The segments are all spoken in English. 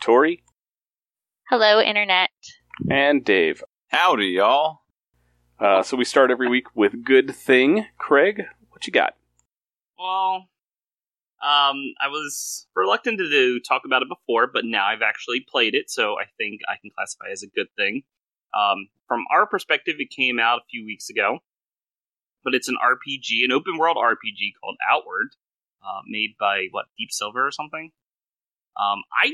Tori, Hello, Internet. and Dave. Howdy, y'all. Uh, so we start every week with Good Thing. Craig, what you got? Well, um, I was reluctant to do, talk about it before, but now I've actually played it, so I think I can classify it as a good thing. Um, from our perspective, it came out a few weeks ago, but it's an RPG, an open world RPG called Outward, uh, made by what Deep Silver or something. Um, I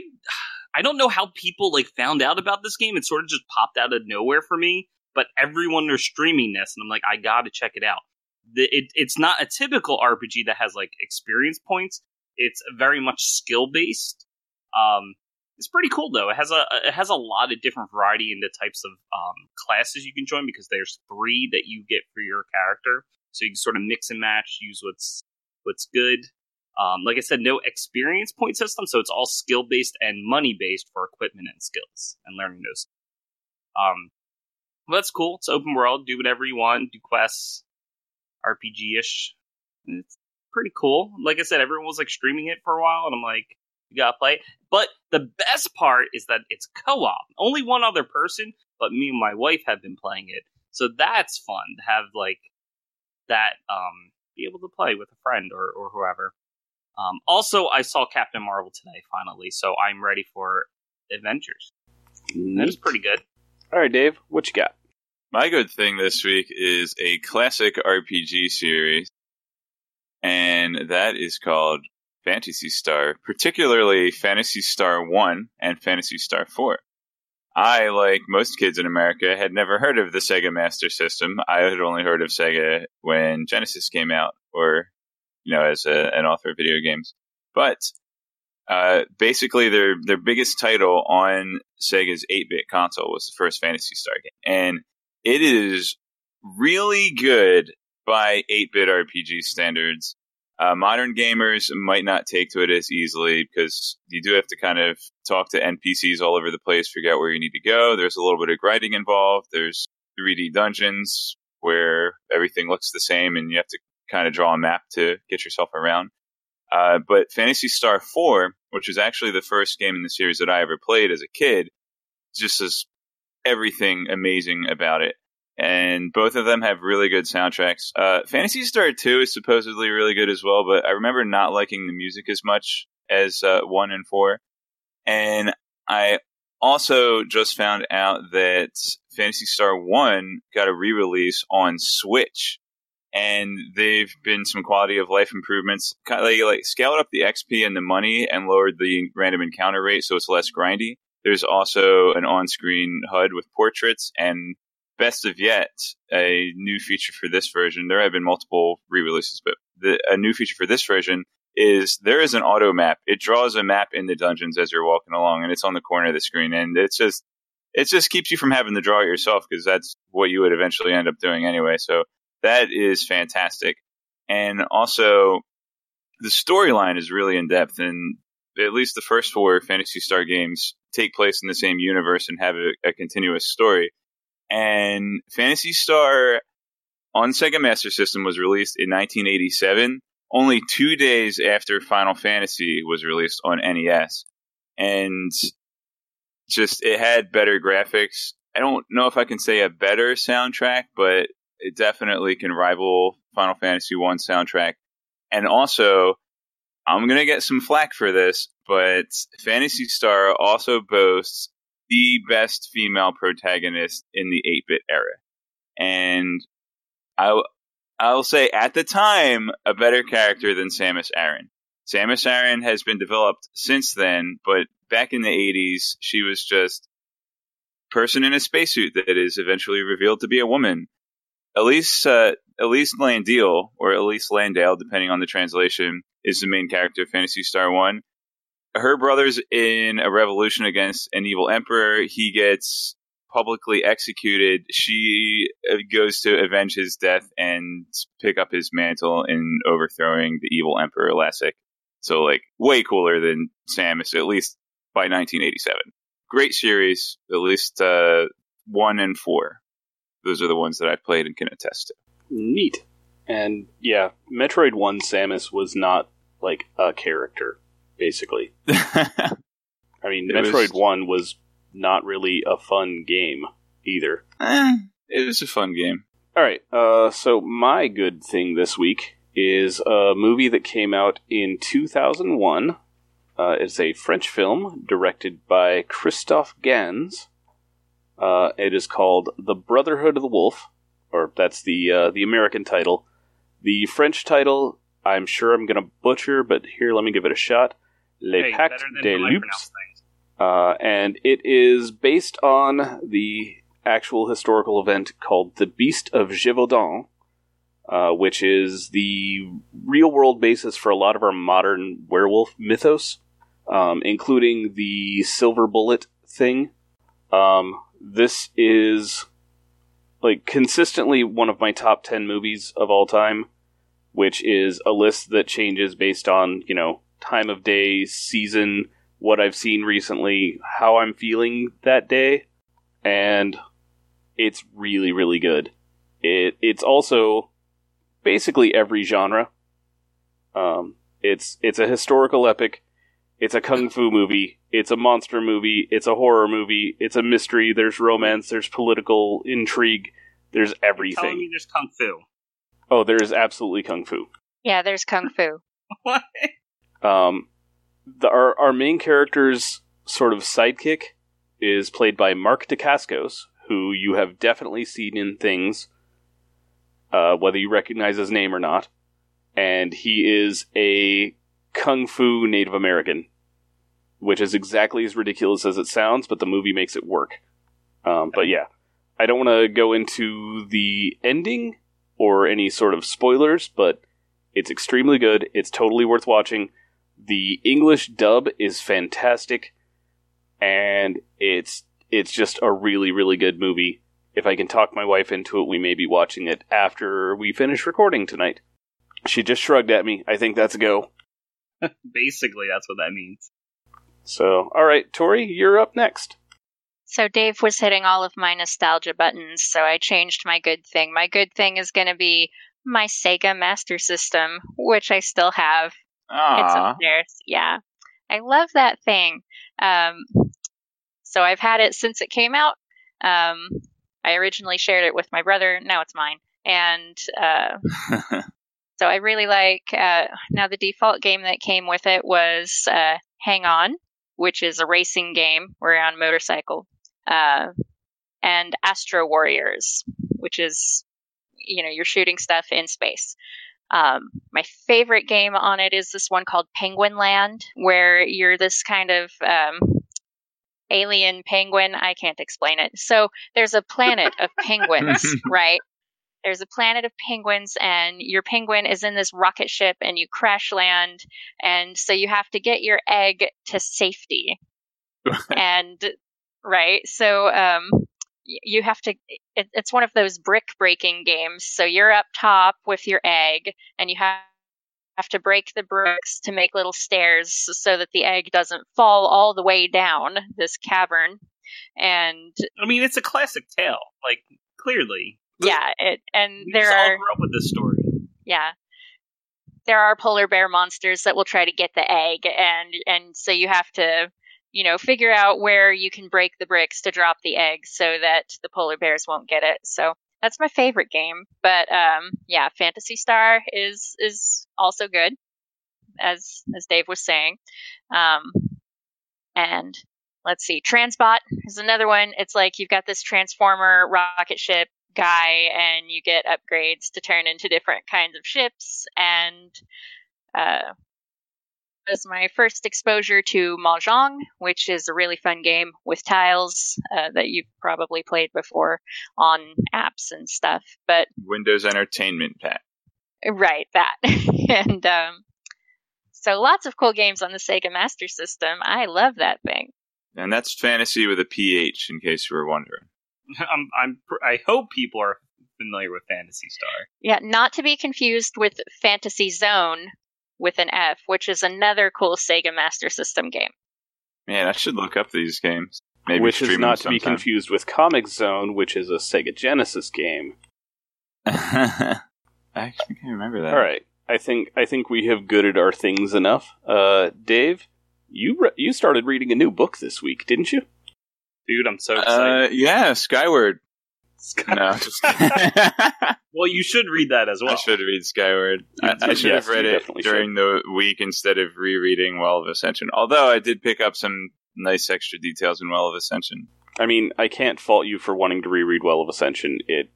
I don't know how people like found out about this game. It sort of just popped out of nowhere for me. But everyone is streaming this, and I'm like, I gotta check it out. The, it, it's not a typical RPG that has like experience points. It's very much skill based. Um, it's pretty cool though. It has a it has a lot of different variety in the types of um, classes you can join because there's three that you get for your character, so you can sort of mix and match, use what's what's good. Um, like I said, no experience point system, so it's all skill based and money based for equipment and skills and learning those. Um, well, that's cool. It's open world. Do whatever you want. Do quests, RPG ish. It's pretty cool. Like I said, everyone was like streaming it for a while, and I'm like, you gotta play. But the best part is that it's co-op. Only one other person, but me and my wife have been playing it, so that's fun to have like that. Um, be able to play with a friend or or whoever. Um, also, I saw Captain Marvel today finally, so I'm ready for adventures. That is pretty good. All right, Dave, what you got? My good thing this week is a classic RPG series, and that is called Phantasy Star, particularly Phantasy Star 1 and Phantasy Star 4. I, like most kids in America, had never heard of the Sega Master System. I had only heard of Sega when Genesis came out, or, you know, as a, an author of video games. But uh, basically their their biggest title on Sega's 8-bit console was the first Phantasy Star game, and it is really good by 8-bit RPG standards. Uh, modern gamers might not take to it as easily because you do have to kind of talk to NPCs all over the place, figure out where you need to go. There's a little bit of grinding involved. There's 3D dungeons where everything looks the same and you have to kind of draw a map to get yourself around. Uh, but Phantasy Star 4, which was actually the first game in the series that I ever played as a kid, just has everything amazing about it. And both of them have really good soundtracks. Uh, Phantasy Star 2 is supposedly really good as well, but I remember not liking the music as much as uh, 1 and 4. And I also just found out that Phantasy Star 1 got a re release on Switch and they've been some quality of life improvements. Kind of like, like scaled up the XP and the money and lowered the random encounter rate so it's less grindy. There's also an on-screen HUD with portraits and best of yet, a new feature for this version. There have been multiple re-releases, but the, a new feature for this version is there is an auto map. It draws a map in the dungeons as you're walking along, and it's on the corner of the screen, and it's just it just keeps you from having to draw it yourself because that's what you would eventually end up doing anyway. So that is fantastic. And also, the storyline is really in depth, and at least the first four Phantasy Star games take place in the same universe and have a, a continuous story. And Phantasy Star on Sega Master System was released in 1987, only two days after Final Fantasy was released on NES. And just, it had better graphics. I don't know if I can say a better soundtrack, but it definitely can rival Final Fantasy One soundtrack. And also, I'm gonna get some flack for this, but Phantasy Star also boasts the best female protagonist in the 8-bit era, and I I'll say at the time a better character than Samus Aran. Samus Aran has been developed since then, but back in the 80s, she was just person in a spacesuit that is eventually revealed to be a woman. Elise, uh, Elise Landale, or Elise Landale, depending on the translation, is the main character of Phantasy Star 1. her brother's in a revolution against an evil emperor. He gets publicly executed. She uh, goes to avenge his death and pick up his mantle in overthrowing the evil emperor Lassic. So, like, way cooler than Samus, at least by 1987. Great series, at least uh, one and four. Those are the ones that I've played and can attest to. Neat. And yeah, Metroid 1 Samus was not like a character, basically. I mean, It Metroid was- 1 was not really a fun game either. Eh, it was a fun game. All right, uh, so my good thing this week is a movie that came out in 2001. Uh, it's a French film directed by Christophe Gans. Uh, it is called The Brotherhood of the Wolf, or that's the uh, the American title. The French title, I'm sure I'm going to butcher, but here, let me give it a shot. Les Hey, than des Loups. Uh, and it is based on the actual historical event called the Beast of Gévaudan, uh, which is the real world basis for a lot of our modern werewolf mythos, um, including the silver bullet thing. Um, this is like consistently one of my top 10 movies of all time, which is a list that changes based on, you know, time of day, season, what I've seen recently, how I'm feeling that day, and it's really, really good. It it's also basically every genre. Um, it's it's a historical epic. It's a kung fu movie. It's a monster movie. It's a horror movie. It's a mystery. There's romance. There's political intrigue. There's everything. me there's kung fu. Oh, there is absolutely kung fu. Yeah, there's kung fu. What? Um, the, our our main character's sort of sidekick is played by Mark Dacascos, who you have definitely seen in things, uh, whether you recognize his name or not. And he is a kung fu Native American, which is exactly as ridiculous as it sounds, but the movie makes it work. Um, but yeah, I don't want to go into the ending or any sort of spoilers, but it's extremely good. It's totally worth watching. The English dub is fantastic, and it's it's just a really really good movie. If I can talk my wife into it, we may be watching it after we finish recording tonight. She just shrugged at me. I think that's a go. Basically, that's what that means. So, all right, Tori, you're up next. So Dave was hitting all of my nostalgia buttons, so I changed my good thing. My good thing is going to be my Sega Master System, which I still have. It's Ah, upstairs. Yeah. I love that thing. Um, so I've had it since it came out. Um, I originally shared it with my brother. Now it's mine. And uh, so I really like. Uh, now the default game that came with it was uh, Hang On, which is a racing game where you're on a motorcycle, uh, and Astro Warriors, which is you know you're shooting stuff in space. Um, my favorite game on it is this one called Penguin Land, where you're this kind of um, alien penguin. I can't explain it. So there's a planet of penguins, right? There's a planet of penguins, and your penguin is in this rocket ship, and you crash land, and so you have to get your egg to safety. and right, so um, you have to. It, it's one of those brick breaking games. So you're up top with your egg, and you have have to break the bricks to make little stairs so that the egg doesn't fall all the way down this cavern. And I mean, it's a classic tale. Like clearly, yeah, it and we there all are grew up with this story. yeah. There are polar bear monsters that will try to get the egg and and so you have to you know figure out where you can break the bricks to drop the egg so that the polar bears won't get it. So that's my favorite game but um yeah phantasy star is is also good as as dave was saying. Um and let's see transbot is another one. It's like you've got this transformer rocket ship guy and you get upgrades to turn into different kinds of ships and uh was my first exposure to Mahjong, which is a really fun game with tiles uh, that you've probably played before on apps and stuff. But Windows Entertainment Pack. Right, that. and um, So lots of cool games on the Sega Master System. I love that thing. And that's fantasy with a PH, in case you were wondering. I'm, I'm, I hope people are familiar with Phantasy Star. Yeah, not to be confused with Fantasy Zone with an F, which is another cool Sega Master System game. Man, I should look up these games. Maybe which is not them to be confused with Comix Zone, which is a Sega Genesis game. I actually can't remember that. All right, I think I think we have gooded our things enough. Uh, Dave, you re- you started reading a new book this week, didn't you? Dude, I'm so excited. Uh, yeah, Skyward. No, just well, you should read that as well. I should read Skyward. I, I Yes, should have read it definitely during the week instead of rereading Well of Ascension. Although I did pick up some nice extra details in Well of Ascension. I mean, I can't fault you for wanting to reread Well of Ascension. It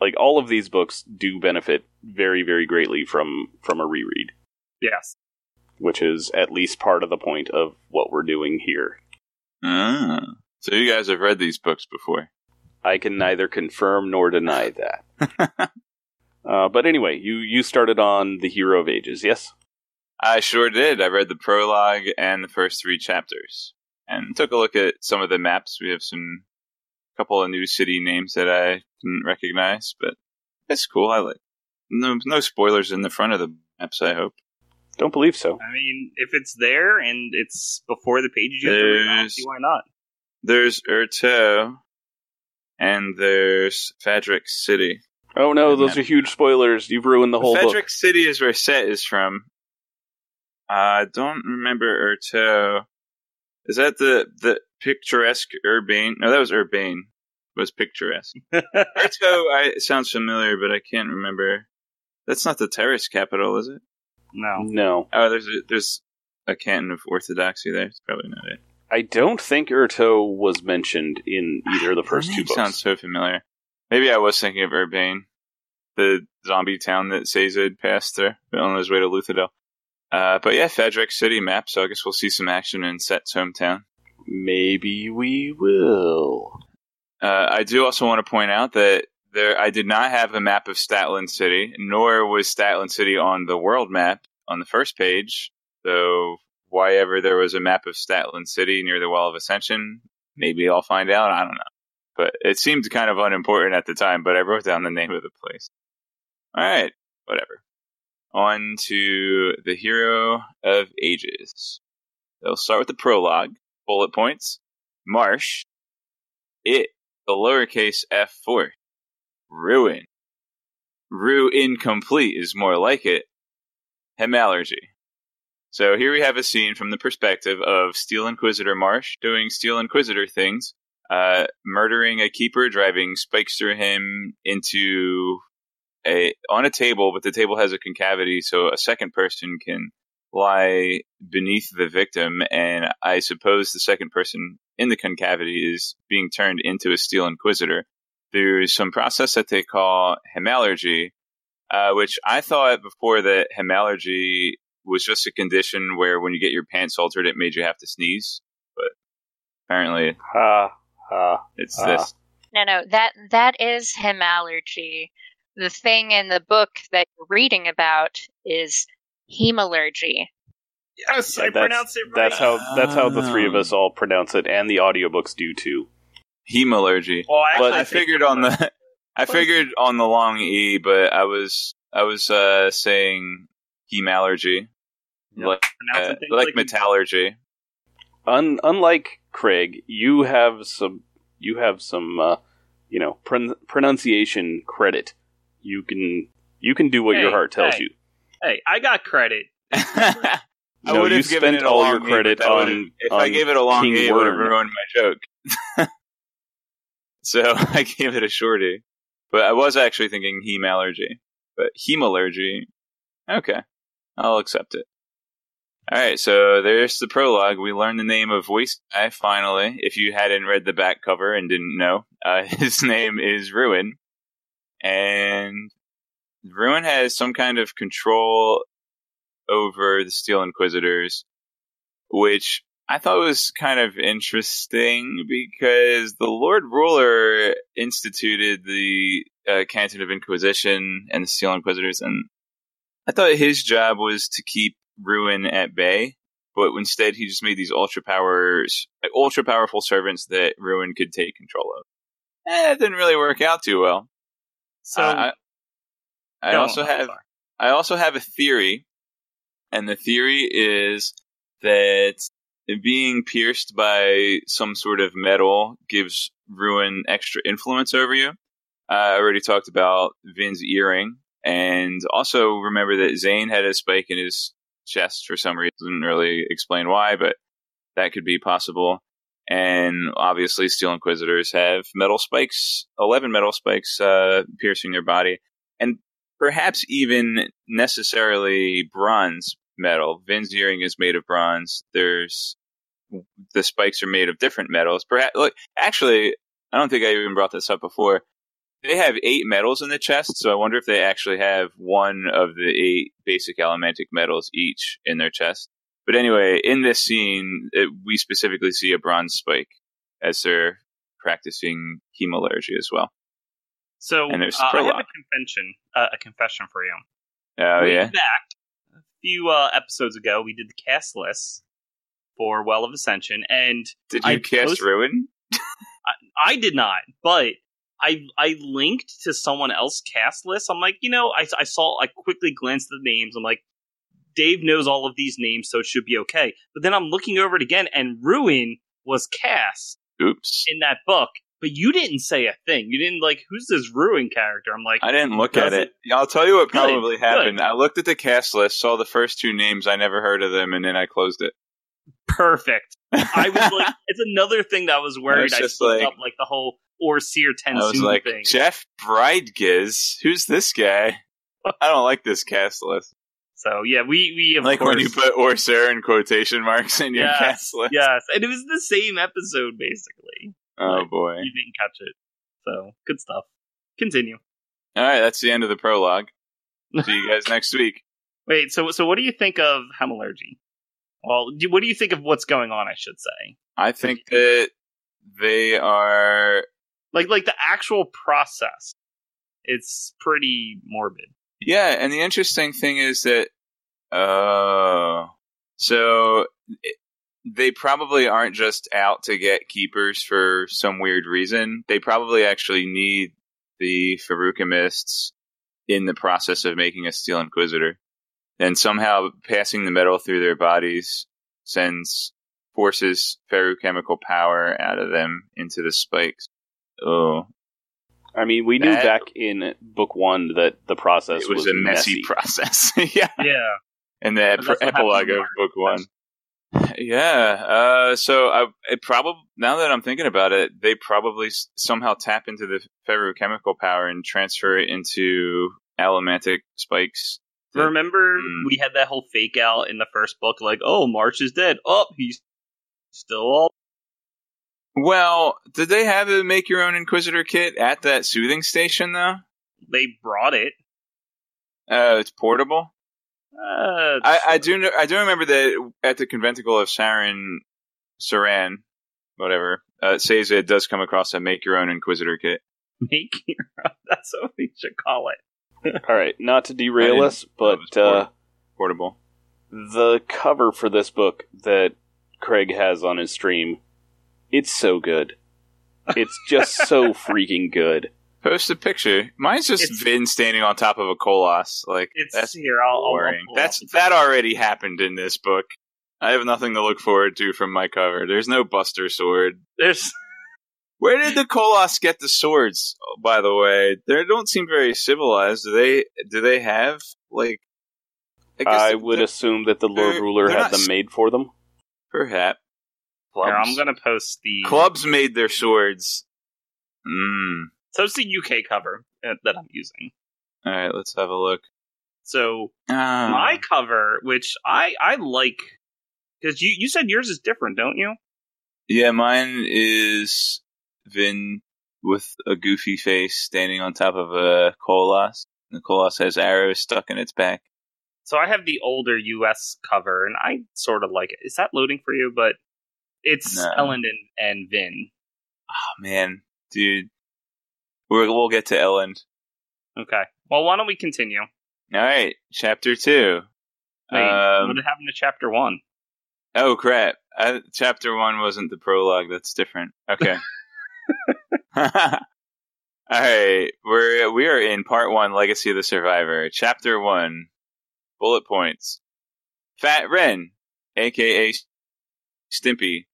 like all of these books do benefit very very greatly from from a reread, Yes. which is at least part of the point of what we're doing here. Ah. So you guys have read these books before. I can neither confirm nor deny that. uh, but anyway, you you started on the Hero of Ages, yes? I sure did. I read the prologue and the first three chapters, and took a look at some of the maps. We have some couple of new city names that I didn't recognize, but it's cool. I like. No, no spoilers in the front of the maps. I hope. Don't believe so. I mean, if it's there and it's before the pages you have to read, I don't There's- see why not. There's Urteau, and there's Fadrex City. Oh no, And those are huge spoilers. You've ruined the whole Fedric book. City is where Cett is from. I don't remember Urteau. Is that the the picturesque Urbane? No, that was Urbane. Was picturesque. Urteau, I it sounds familiar, but I can't remember. That's not the terrorist capital, is it? no. No, Oh, there's a, there's a canton of orthodoxy there. It's probably not it. I don't think Urteau was mentioned in either of the first two books. Sounds so familiar. Maybe I was thinking of Urbane, the zombie town that Sazed had passed through on his way to Luthadel. Uh, but yeah, Fadrex City map, so I guess we'll see some action in Cett's hometown. Maybe we will. Uh, I do also want to point out that there, I did not have a map of Statlin City, nor was Statlin City on the world map on the first page. So, why ever there was a map of Statlin City near the Well of Ascension, maybe I'll find out. I don't know. But it seemed kind of unimportant at the time, but I wrote down the name of the place. All right, whatever. On to the Hero of Ages. They'll start with the prologue, bullet points. Marsh, it, the lowercase f four. Ruin. Rue incomplete is more like it. Hemallergy. So here we have a scene from the perspective of Steel Inquisitor Marsh doing Steel Inquisitor things, uh, murdering a keeper, driving spikes through him into a on a table, but the table has a concavity, so a second person can lie beneath the victim, and I suppose the second person in the concavity is being turned into a Steel Inquisitor. Through some process that they call hemallergy, uh, which I thought before that hemallergy was just a condition where when you get your pants altered, it made you have to sneeze. But apparently, Ha ha. it's Ah. this. No, no, that that is hemallergy. The thing in the book that you're reading about is hemallergy. Yes, Yeah, I that's- pronounced it right. That's how that's how the three of us all pronounce it, and the audiobooks do too. Hemallergy. well, actually, But I think figured on the I figured on the long e, but I was I was uh, saying hemalurgy, Yeah, like pronouncing uh, things like metallurgy. Un- unlike Craig, you have some you have some uh, you know pron- pronunciation credit. You can you can do what your heart tells hey. you. Hey, I got credit. I No, would you have given spent it all your credit but that would've- on- If I gave it a long King e, it would have ruined my joke. so I gave it a shorty. But I was actually thinking hemalurgy. But hemalurgy, okay, I'll accept it. All right, so there's the prologue. We learned the name of Waste Guy finally. If you hadn't read the back cover and didn't know, uh, his name is Ruin, and Ruin has some kind of control over the Steel Inquisitors, which I thought was kind of interesting because the Lord Ruler instituted the uh, Canton of Inquisition and the Steel Inquisitors, and I thought his job was to keep Ruin at bay, but instead he just made these ultra powers, like ultra powerful servants that Ruin could take control of. Eh, it didn't really work out too well. So I, I also have. I also have a theory, and the theory is that being pierced by some sort of metal gives Ruin extra influence over you. Uh, I already talked about Vin's earring, and also remember that Zane had a spike in his chest for some reason. Didn't really explain why, but that could be possible. And obviously, Steel Inquisitors have metal spikes, 11 metal spikes uh, piercing their body. And perhaps even necessarily bronze metal. Vin's earring is made of bronze. There's the spikes are made of different metals. Perhaps, look, actually, I don't think I even brought this up before. They have eight metals in the chest, so I wonder if they actually have one of the eight basic allomantic metals each in their chest. But anyway, in this scene, it, we specifically see a bronze spike as they're practicing hemalurgy as well. So And there's uh, I have a confession, uh, a confession for you. Oh Way yeah, back a few uh, episodes ago, we did the cast list for Well of Ascension, and did you I cast post- Ruin? I did not, but I I linked to someone else cast list. I'm like, you know, I, I saw, I quickly glanced at the names. I'm like, Dave knows all of these names, so it should be okay. But then I'm looking over it again, and Ruin was cast Oops, in that book, but you didn't say a thing. You didn't like, who's this Ruin character? I'm like, I didn't look at Does it. I'll tell you what probably good. happened. I looked at the cast list, saw the first two names, I never heard of them, and then I closed it. perfect. I was like, it's another thing that I was worried. I, just split like- up like the whole OreSeur I was like, thing. Jeff Bridges, who's this guy? I don't like this cast list. So yeah, we we like course, when you put OreSeur in quotation marks in your Yes, cast list. yes, and it was the same episode basically. Oh boy. You didn't catch it, so good stuff. Continue. All right, that's the end of the prologue. See you guys next week. Wait, so so what do you think of hemalurgy? Well, do, what do you think of what's going on? I should say, I think that they are like like the actual process. It's pretty morbid. Yeah, and the interesting thing is that, uh, so it, they probably aren't just out to get keepers for some weird reason. They probably actually need the Feruchemists in the process of making a Steel Inquisitor. And somehow passing the metal through their bodies sends forces Feruchemical power out of them into the spikes. Oh, I mean, we knew That- back in book one that the process it was, a messy, process. yeah. Yeah, and the But that's what epilogue of book one. Yeah. Uh, so I, it probably now that I'm thinking about it, they probably s- somehow tap into the Feruchemical power and transfer it into allomantic spikes. that- remember Mm. we had that whole fake out in the first book, like, oh, Marsh is dead. Oh, he's still all. Well, did they have a make your own Inquisitor kit at that soothing station though? They brought it. Uh, it's portable. Uh, I, I do I do remember that at the conventicle of Sarin, Saran, whatever. Uh, it says it does come across a make your own Inquisitor kit. make your own. That's what we should call it. All right, not to derail us, but was uh, Portable. the cover for this book that Craig has on his stream, it's so good. It's just so freaking good. Post a picture. Mine's just It's- Vin standing on top of a Koloss. Like It's that's here. I'll, I'll- I'll boring. That's that already happened in this book. I have nothing to look forward to from my cover. There's no Buster sword. There's Where did the Koloss get the swords? By the way, they don't seem very civilized. Do they? Do they have like? I, the- would assume that the Lord Ruler had them made for them. perhaps clubs. here. I'm gonna post the Clubs made their swords. Mm. So it's the UK cover uh, that I'm using. All right, let's have a look. So Ah. my cover, which I I like, because you you said yours is different, don't you? Yeah, mine is Vin with a goofy face standing on top of a Koloss. The Koloss has arrows stuck in its back. So I have the older US cover, and I sort of like it. Is that loading for you? But it's No. Elend and, and Vin. Oh man, dude, We're, we'll get to Elend. Okay. Well, why don't we continue? All right, chapter two. Wait, Um, what happened to chapter one? Oh crap! I, chapter one wasn't the prologue. That's different. Okay. All right, we're we are in part one, Legacy of the Survivor, chapter one, bullet points. Fat Ren, aka Stimpy,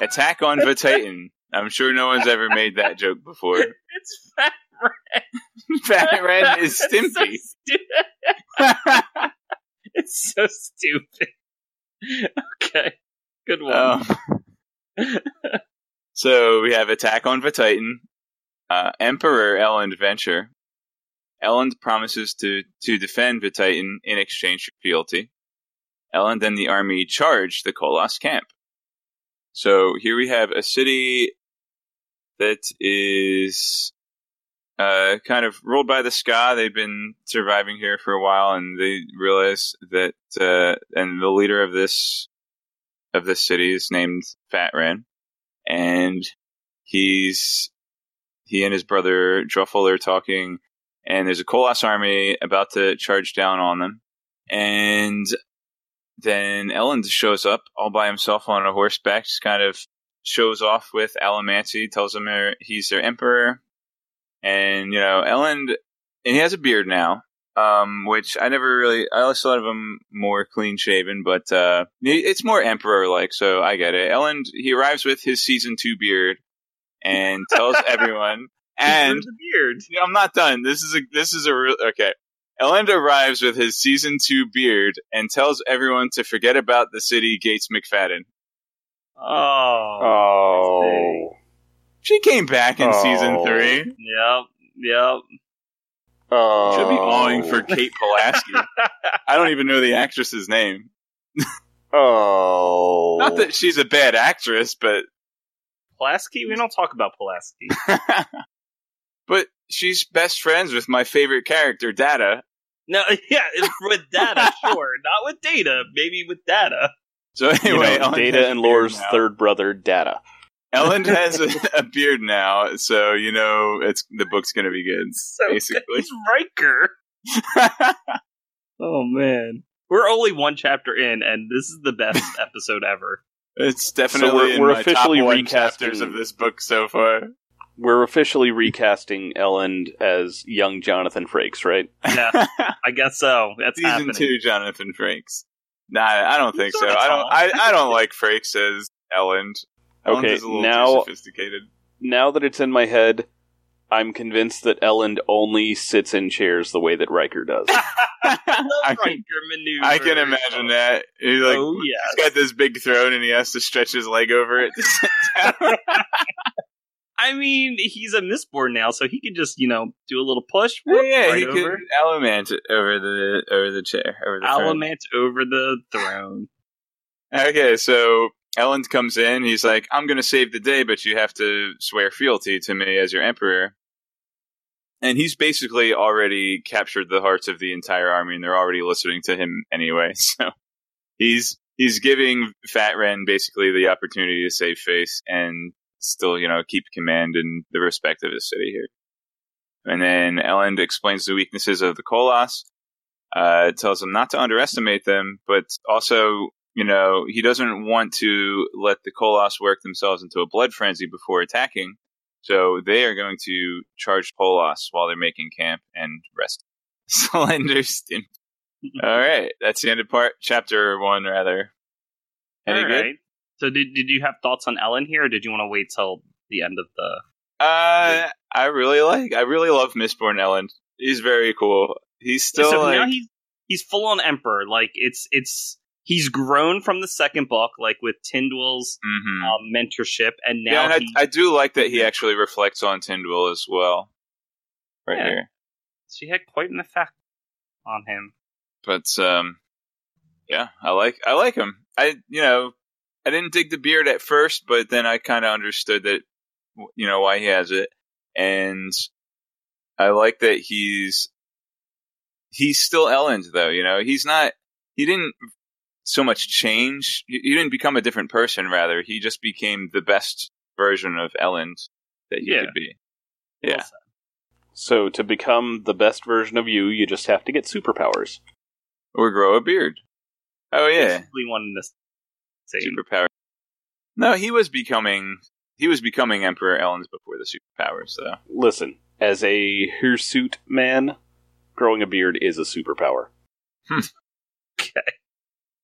attack on Vetitan. I'm sure no one's ever made that joke before. It's fat red. Fat Red is Stimpy. it's so stupid. Okay, good one. Um, so we have Attack on Vetitan, uh, Emperor Elend Venture. Elend promises to, to defend Vetitan in exchange for fealty. Elend and the army charge the Koloss camp. So here we have a city that is uh, kind of ruled by the skaa. They've been surviving here for a while, and they realize that, uh, and the leader of this of this city is named Fat Ren, and he's he and his brother Druffel are talking, and there's a Koloss army about to charge down on them, and then Elend shows up all by himself on a horseback, just kind of shows off with Allomancy, tells him he's their emperor, and you know Elend, and he has a beard now, um, which I never really. I always thought of him more clean shaven, but uh, it's more emperor like. So I get it. Elend, he arrives with his season two beard and tells everyone. And Where's the beard. I'm not done. This is a this is a real okay. Elend arrives with his season two beard and tells everyone to forget about the city Gates McFadden. Oh. Oh. She came back in season Oh. three. Yep. Yep. Oh. Should be awing for Kate Pulaski. I don't even know the actress's name. Oh. Not that she's a bad actress, but Pulaski? We don't talk about Pulaski. but she's best friends with my favorite character, Data. No, yeah, with data, sure. Not with data. Maybe with data. So You anyway, know, Data and beard Lore's third brother, Data. Elend has a, a beard now, so you know it's the book's gonna be good. So basically. It's Riker. Oh man. We're only one chapter in, and this is the best episode ever. It's definitely So we're- in we're my officially top one recasting- of this book so far. We're officially recasting Elend as young Jonathan Frakes, right? Yeah, I guess so. That's Season happening. two, Jonathan Frakes. Nah, I don't think so. not I don't. I, I don't like Frakes as Elend. Elend Okay, is a little now- too sophisticated. Now that it's in my head, I'm convinced that Elend only sits in chairs the way that Riker does. I can, Riker maneuver. I can imagine that. He's like, oh he's yeah. got this big throne and he has to stretch his leg over it. to sit down. I mean, he's a Mistborn now, so he could just, you know, do a little push. whoop, yeah, right he over. could element over the over the chair over the throne. Over the throne. Okay, so Elend comes in. He's like, I'm going to save the day, but you have to swear fealty to me as your emperor. And he's basically already captured the hearts of the entire army, and they're already listening to him anyway. So he's he's giving Fat Ren basically the opportunity to save face and still, you know, keep command and the respect of his city here. And then Elend explains the weaknesses of the Koloss, uh, tells them not to underestimate them, but also you know, he doesn't want to let the Koloss work themselves into a blood frenzy before attacking. So they are going to charge Koloss while they're making camp and rest. Slender All right, that's the end of part chapter one, rather. Any All good? So did did you have thoughts on Elend here, or did you want to wait till the end of the? Uh, I really like. I really love Mistborn Ellen. He's very cool. He's still so like. now he's he's full on emperor. Like it's it's he's grown from the second book, like with Tindwyl's Mhm. um, mentorship, and now yeah, and he, I, I do like that he actually reflects on Tindwyl as well. Right Yeah. here. she had quite an effect on him. but um yeah i like i like him i you know i didn't dig the beard at first but then i kind of understood that you know why he has it. And i like that he's he's still elend though you know? He's not he didn't so much change he he didn't become a different person rather. He just became the best version of elend that he Yeah. could be Yeah. Well so to become the best version of you, you just have to get superpowers. or grow a beard. Oh yeah, basically one and the same. superpower. No, he was becoming he was becoming Emperor Elend's before the superpowers. So Listen, as a hirsute man, growing a beard is a superpower. Hmm. Okay.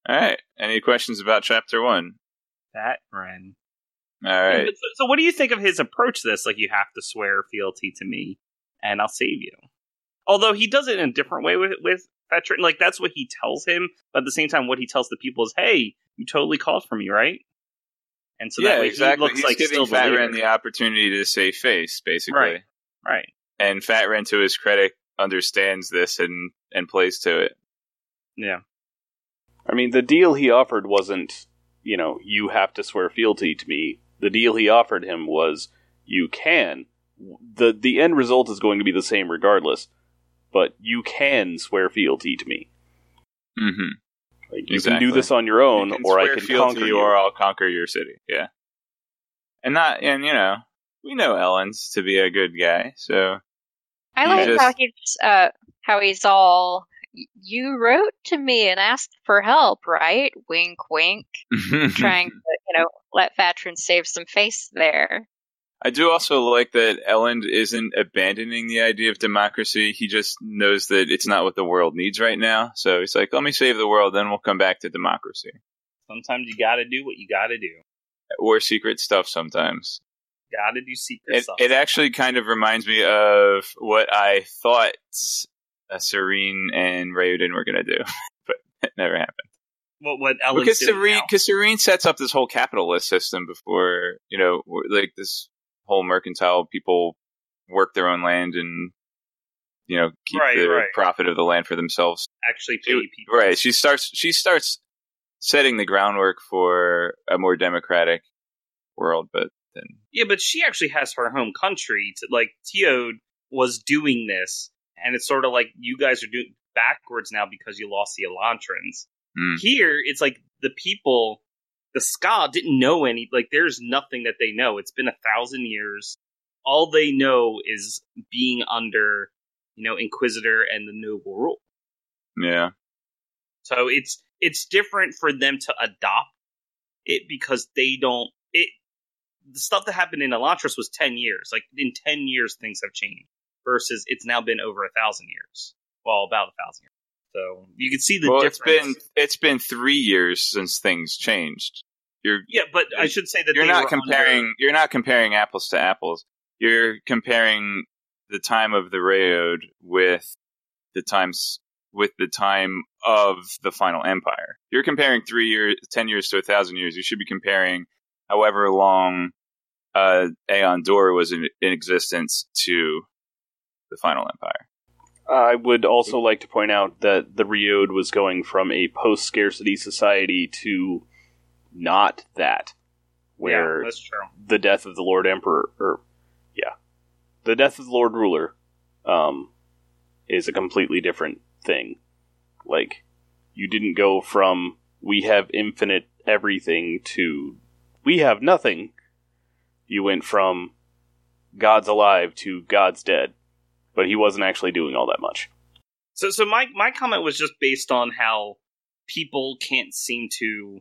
all right. Any questions about chapter one? That Ren. All right. So, so what do you think of his approach to this? Like, you have to swear fealty to me, and I'll save you. Although he does it in a different way with with Veteran. Like that's what he tells him, but at the same time, what he tells the people is, "Hey, you totally called for me, right?" And so yeah, that way exactly. he looks He's like giving still Fat the Ren the opportunity to save face, basically. Right. right. And Fat Ren, to his credit, understands this and and plays to it. Yeah. I mean, the deal he offered wasn't, you know, you have to swear fealty to me. The deal he offered him was, you can. the The end result is going to be the same regardless, but you can swear fealty to me. Mm-hmm. Like, you Exactly. can do this on your own, or I can conquer you, you. or I'll conquer your city. Yeah. And not, and you know, we know Elend's to be a good guy, so I like just- how he's uh how he's all you wrote to me and asked for help, right? Wink wink. Trying to, you know, let Vatrin save some face there. I do also like that Elend isn't abandoning the idea of democracy. He just knows that it's not what the world needs right now. So he's like, let me save the world, then we'll come back to democracy. Sometimes you got to do what you got to do. Or secret stuff sometimes. Got to do secret It, stuff. it actually kind of reminds me of what I thought uh, Sarene and Raoden were going to do, but it never happened. what what Elend's because Sarene, because Sarene sets up this whole capitalist system before you know, like this whole mercantile people work their own land and you know keep Right, the right. profit of the land for themselves. actually pay people. right? She starts she starts setting the groundwork for a more democratic world, but then Yeah, but she actually has her home country. To, like Teod was doing this, and it's sort of like you guys are doing backwards now because you lost the Elantrians. Hmm. Here, it's like the people, the skaa didn't know any. Like, there's nothing that they know. It's been a thousand years. All they know is being under, you know, Inquisitor and the noble rule. yeah, So it's it's different for them to adopt it because they don't it the stuff that happened in Elantris was ten years. Like in ten years things have changed. Versus it's now been over a thousand years. Well, about a thousand years. So you can see the well, it's difference. been it's been three years since things changed. You're yeah, but I should say that you're not comparing under- you're not comparing apples to apples. You're comparing the time of the Raod with the times with the time of the final empire. You're comparing three years, ten years to a thousand years. You should be comparing however long uh, Aeon Dor was in, in existence to the final empire. I would also like to point out that the Riode was going from a post scarcity society to not that, where yeah, the death of the Lord Emperor, or yeah, the death of the Lord Ruler, um, is a completely different thing. Like, you didn't go from we have infinite everything to we have nothing. You went from God's alive to God's dead, but he wasn't actually doing all that much. So, so my my comment was just based on how people can't seem to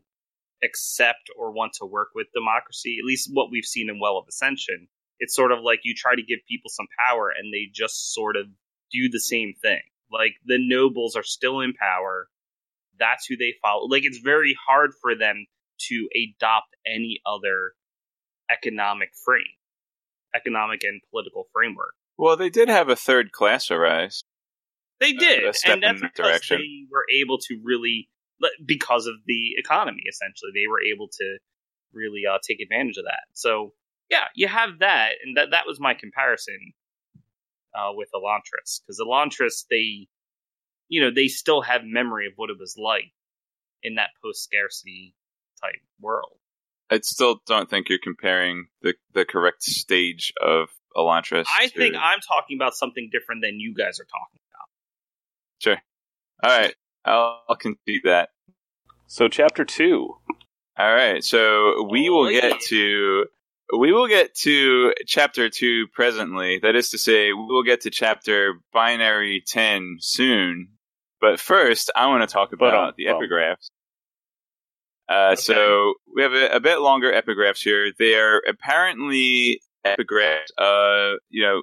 accept or want to work with democracy. At least what we've seen in Well of Ascension. It's sort of like you try to give people some power, and they just sort of do the same thing. Like the nobles are still in power. That's who they follow. Like it's very hard for them to adopt any other economic frame, economic and political framework. Well, they did have a third class arise. They Uh, did, a step and that's in that because direction. they were able to really, because of the economy. Essentially, they were able to really uh, take advantage of that. So, yeah, you have that, and that that was my comparison uh, with Elantris, because Elantris, they, you know, they still have memory of what it was like in that post scarcity type world. I still don't think you're comparing the the correct stage of Elantris. I to- think I'm talking about something different than you guys are talking about. Sure. All right. I'll, I'll concede that. So, chapter two. All right. So we will Oh, yeah. get to we will get to chapter two presently. That is to say, we will get to chapter binary ten soon. But first, I want to talk But, about um, the epigraphs. Uh, Okay. So we have a, a bit longer epigraphs here. They are apparently epigraphs. Uh, you know,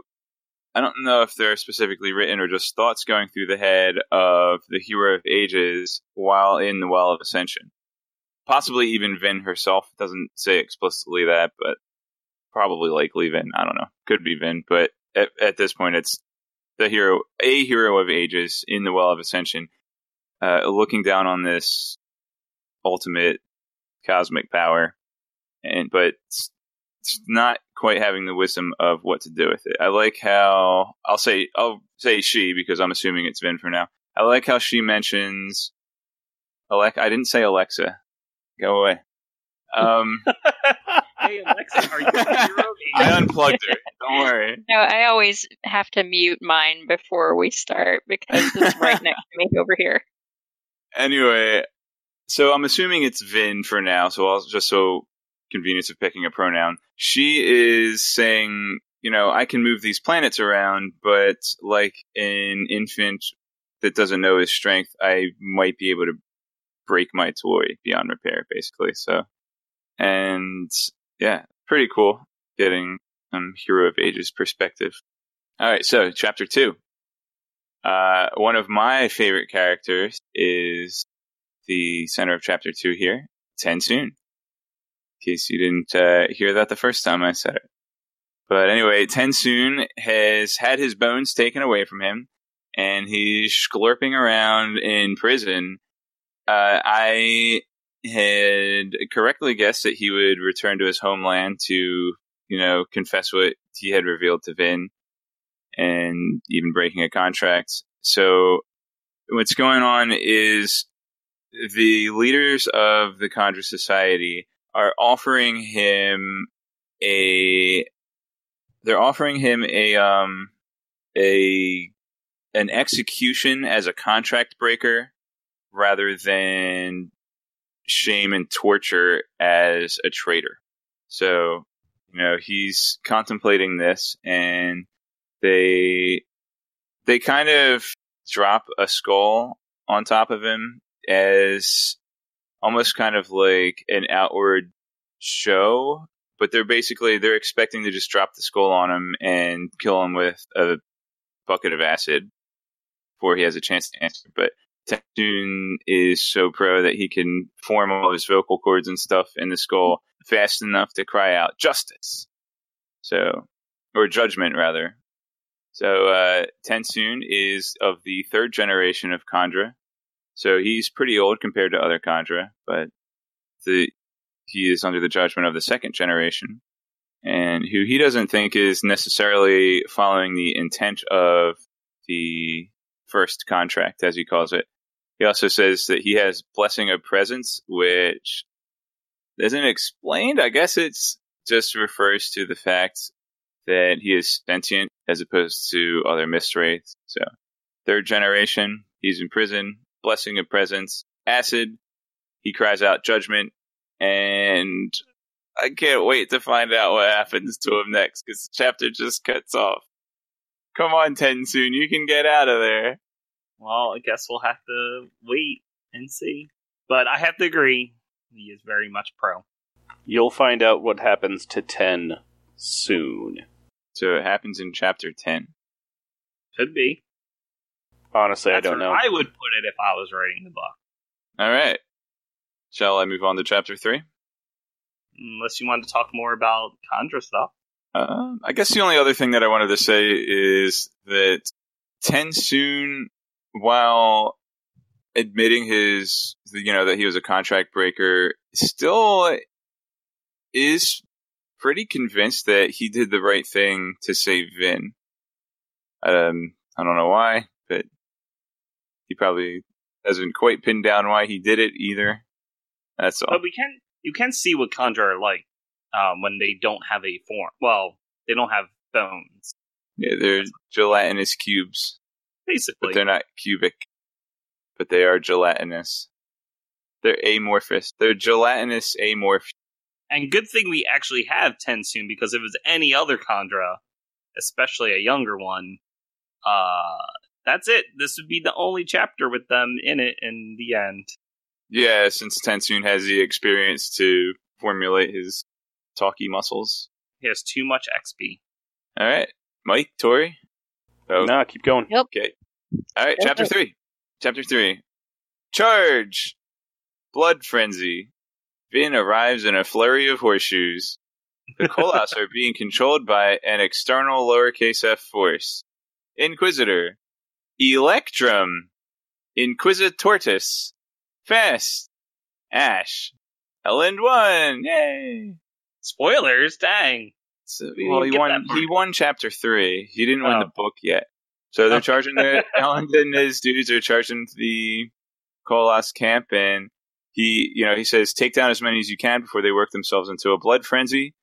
I don't know if they're specifically written or just thoughts going through the head of the hero of ages while in the Well of Ascension. Possibly even Vin herself doesn't say explicitly that, but probably likely Vin. I don't know. Could be Vin, but at, at this point, it's the hero, a hero of ages in the Well of Ascension, uh, looking down on this ultimate cosmic power, and but it's, it's not quite having the wisdom of what to do with it. I like how I'll say I'll say she because I'm assuming it's Vin for now. I like how she mentions Alex. I didn't say Alexa. Go away. Um, hey Alexa, are you a hero? of I unplugged her. Don't worry. No, I always have to mute mine before we start because it's right next to me over here. Anyway, so I'm assuming it's Vin for now. So I'll just so convenience of picking a pronoun. She is saying, you know, I can move these planets around, but like an infant that doesn't know his strength, I might be able to break my toy beyond repair, basically. So, and yeah, pretty cool getting some hero of ages perspective. All right, so chapter two. Uh, one of my favorite characters is the center of chapter two here, Tensoon. In case you didn't uh, hear that the first time I said it. But anyway, Tensoon has had his bones taken away from him, and he's schlurping around in prison. Uh, I had correctly guessed that he would return to his homeland to, you know, confess what he had revealed to Vin and even breaking a contract. So what's going on is the leaders of the Kandra Society are offering him a they're offering him a um a an execution as a contract breaker rather than shame and torture as a traitor. So, you know, he's contemplating this and they they kind of drop a skull on top of him as almost kind of like an outward show but they're basically they're expecting to just drop the skull on him and kill him with a bucket of acid before he has a chance to answer. But Tensoon is so pro that he can form all his vocal cords and stuff in the skull fast enough to cry out justice. So or judgment rather. So uh, Tensoon is of the third generation of Kandra. So he's pretty old compared to other Kandra, but the he is under the judgment of the second generation, and who he doesn't think is necessarily following the intent of the first contract, as he calls it. He also says that he has blessing of presence, which isn't explained. I guess it's just refers to the fact that he is sentient as opposed to other mistwraiths. So, third generation, he's in prison, blessing of presence, acid, he cries out judgment, and I can't wait to find out what happens to him next because the chapter just cuts off. Come on, Tensoon, you can get out of there. Well, I guess we'll have to wait and see. But I have to agree, he is very much pro. You'll find out what happens to 10 soon. So it happens in chapter 10. Could be. Honestly, I don't know. I would put it if I was writing the book. All right. Shall I move on to chapter 3? Unless you want to talk more about Kandra stuff. Uh, I guess the only other thing that I wanted to say is that Tensoon, while admitting his, you know, that he was a contract breaker, still is pretty convinced that he did the right thing to save Vin. Um, I don't know why, but he probably hasn't quite pinned down why he did it either. That's all. But we can you can see what Kandra are like um, when they don't have a form. Well, they don't have bones, Yeah, they're gelatinous cubes. basically. but they're not cubic. But they are gelatinous. They're amorphous. They're gelatinous amorph. And good thing we actually have Tensoon because if it was any other Kandra, especially a younger one, uh, that's it. This would be the only chapter with them in it in the end. Yeah, since Tensoon has the experience to formulate his talky muscles. He has too much XP. All right, Mike, Tori. Oh, Nah, keep going. okay. All right, Go chapter three. Chapter three. Charge! Blood frenzy. Vin arrives in a flurry of horseshoes. The Koloss are being controlled by an external lowercase f force. Inquisitor. Electrum. Inquisitortus. Fast. Ash. Elend won! Yay! Spoilers, dang. So, well, he won. He won chapter three. He didn't win Oh. the book yet. So they're charging the Alan and his dudes are charging the Koloss camp, and he, you know, he says take down as many as you can before they work themselves into a blood frenzy.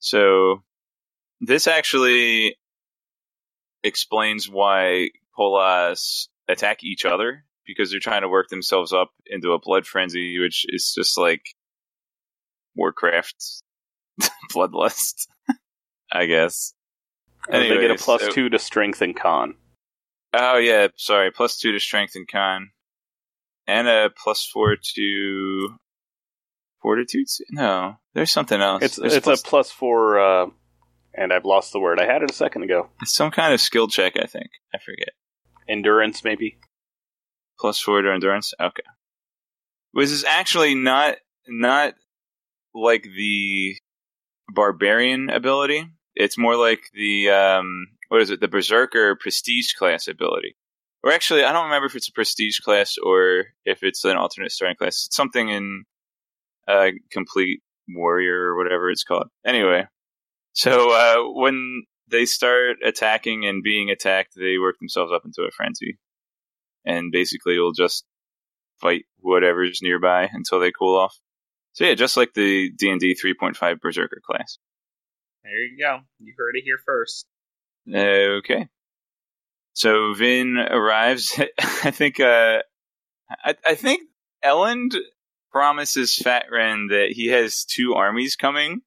So this actually explains why Koloss attack each other because they're trying to work themselves up into a blood frenzy, which is just like Warcraft bloodlust, I guess. Uh, they get a plus so- two to strength and con. Oh yeah, sorry, plus two to strength and con, and a plus four to fortitude. No, there's something else. It's There's it's plus- a plus four, uh, and I've lost the word. I had it a second ago. it's some kind of skill check. I think I forget. Endurance, maybe. Plus four to endurance. Okay, which is actually not not like the barbarian ability. It's more like the um, what is it? The berserker prestige class ability. Or actually, I don't remember if it's a prestige class or if it's an alternate starting class. It's something in uh, complete warrior or whatever it's called. Anyway, so uh, when they start attacking and being attacked, they work themselves up into a frenzy, and basically will just fight whatever's nearby until they cool off. So yeah, just like the D and D 3.5 Berserker class. There you go. You heard it here first. Okay. So Vin arrives. I think. Uh, I, I think Elend promises Fatren that he has two armies coming,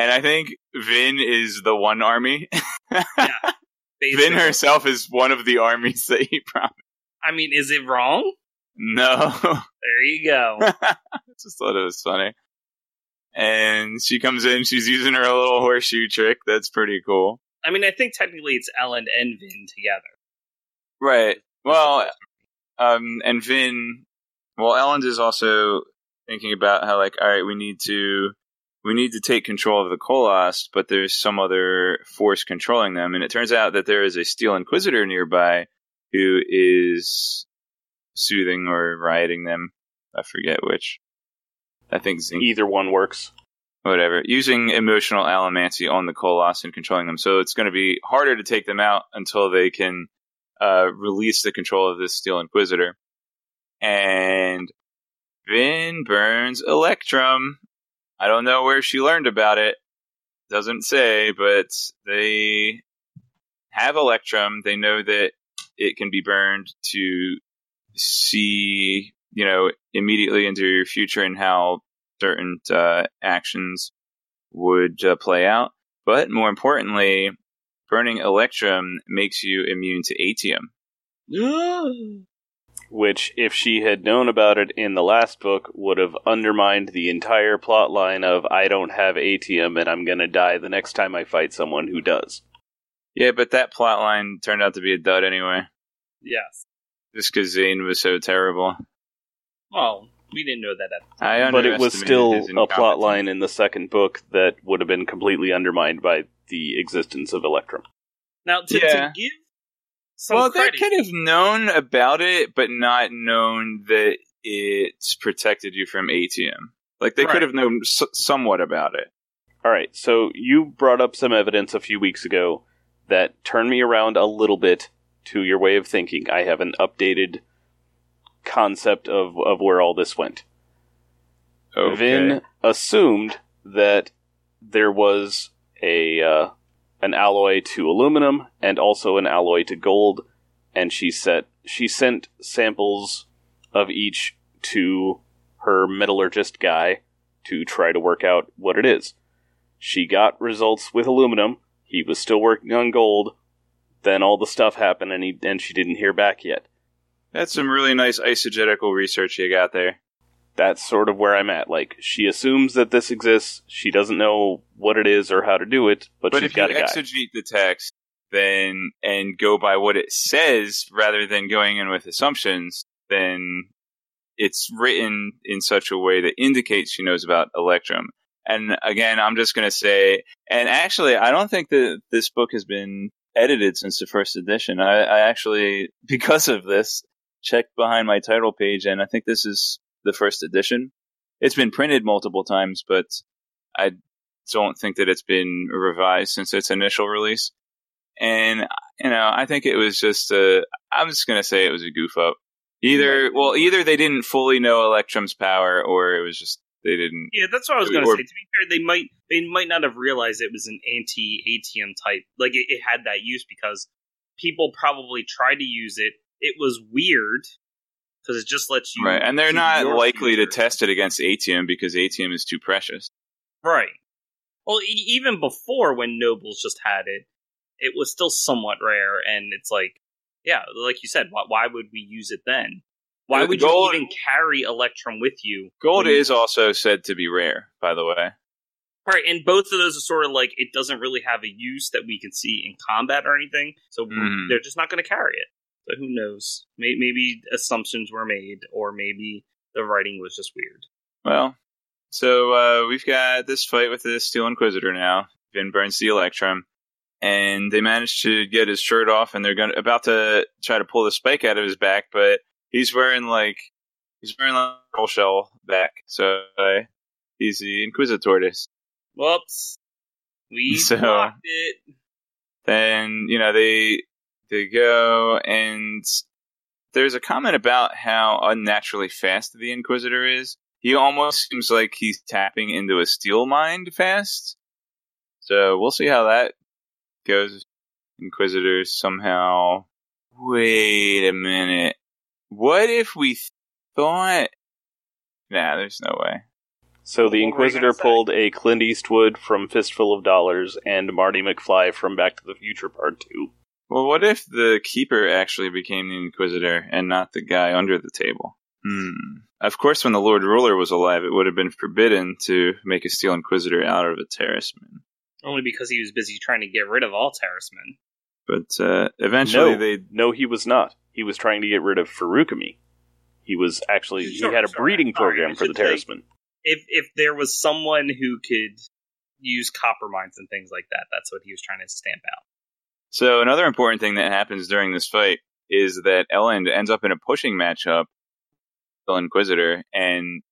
and I think Vin is the one army. Yeah, Vin herself is one of the armies that he promised. I mean, is it wrong? No, There you go. I just thought it was funny. And she comes in. She's using her little horseshoe trick. That's pretty cool. I mean, I think technically it's Elend and Vin together. Right. Well, um, and Vin, well, Elend is also thinking about how, like, all right, we need to, we need to take control of the Koloss, but there's some other force controlling them, and it turns out that there is a Steel Inquisitor nearby who is soothing or rioting them. I forget which. I think zinc, Either one works. whatever, using emotional allomancy on the Koloss and controlling them. So it's going to be harder to take them out until they can uh, release the control of this Steel Inquisitor. And Vin burns Electrum. I don't know where she learned about it. Doesn't say, but they have Electrum. They know that it can be burned to see, you know, immediately into your future and how certain uh, actions would uh, play out. But more importantly, burning Electrum makes you immune to Atium. Which, if she had known about it in the last book, would have undermined the entire plot line of I don't have Atium and I'm gonna die the next time I fight someone who does. Yeah, but that plot line turned out to be a dud anyway. Yes. Just because Zane was so terrible. Well, we didn't know that at the time. I understand. But it was still a plot line in the second book that would have been completely undermined by the existence of Electrum. Now, to, Yeah. to give some well, they credit, could have known about it, but not known that it's protected you from Atium. Like they Right. could have known s- somewhat about it. All right, so you brought up some evidence a few weeks ago that turned me around a little bit to your way of thinking. I have an updated concept of, of where all this went. Okay. Vin assumed that there was a uh, an alloy to aluminum and also an alloy to gold, and she set she sent samples of each to her metallurgist guy to try to work out what it is. She got results with aluminum. He was still working on gold. Then all the stuff happened, and he and she didn't hear back yet. That's some really nice eisegetical research you got there. That's sort of where I'm at. Like she assumes that this exists. She doesn't know what it is or how to do it, but, But she's if you got a guy. exegete the text, then and go by what it says rather than going in with assumptions, then it's written in such a way that indicates she knows about Electrum. And again, I'm just going to say, and actually, I don't think that this book has been edited since the first edition. I, I actually, because of this, checked behind my title page, and I think this is the first edition. It's been printed multiple times, but I don't think that it's been revised since its initial release. And you know, I think it was just a. I'm just gonna say it was a goof up. Either well, either they didn't fully know Electrum's power, or it was just they didn't. Yeah, that's what I was going to Or- say. To be fair, they might they might not have realized it was an anti Atium type. Like it, it had that use because people probably tried to use it. It was weird because it just lets you Right, and they're not likely to test it against Atium because Atium is too precious. Right. Well, e- even before when nobles just had it, it was still somewhat rare, and it's like, yeah, like you said, why, why would we use it then? Why would gold- you even carry Electrum with you? Gold you- is also said to be rare, by the way. right, and both of those are sort of like it doesn't really have a use that we can see in combat or anything, so Mhm. they're just not going to carry it. So who knows? Maybe assumptions were made, or maybe the writing was just weird. Well, so uh, we've got this fight with the Steel Inquisitor now. Vin burns the Electrum, and they manage to get his shirt off, and they're going about to try to pull the spike out of his back, but he's wearing like he's wearing like a pearl shell back, so uh, he's the Inquisitor Inquisitortus. Whoops, we So- blocked it. then you know they they go. And there's a comment about how unnaturally fast the inquisitor is. He almost seems like he's tapping into a steelmind fast. So we'll see how that goes. Inquisitor somehow. Wait a minute. What if we thought? Nah there's no way. So the What were we Inquisitor pulled a Clint Eastwood from Fistful of Dollars and Marty McFly from Back to the Future Part 2. Well, what if the keeper actually became the Inquisitor and not the guy under the table? Hmm. Of course, when the Lord Ruler was alive, it would have been forbidden to make a Steel Inquisitor out of a Terrisman. Only because he was busy trying to get rid of all Terrismen. But uh, eventually, no, they no, he was not. He was trying to get rid of Feruchemy. He was actually Sure, he had a sorry. breeding Sorry, program for the should Terrismen. If if there was someone who could use copperminds and things like that, that's what he was trying to stamp out. So another important thing that happens during this fight is that Elend ends up in a pushing matchup with the Inquisitor, and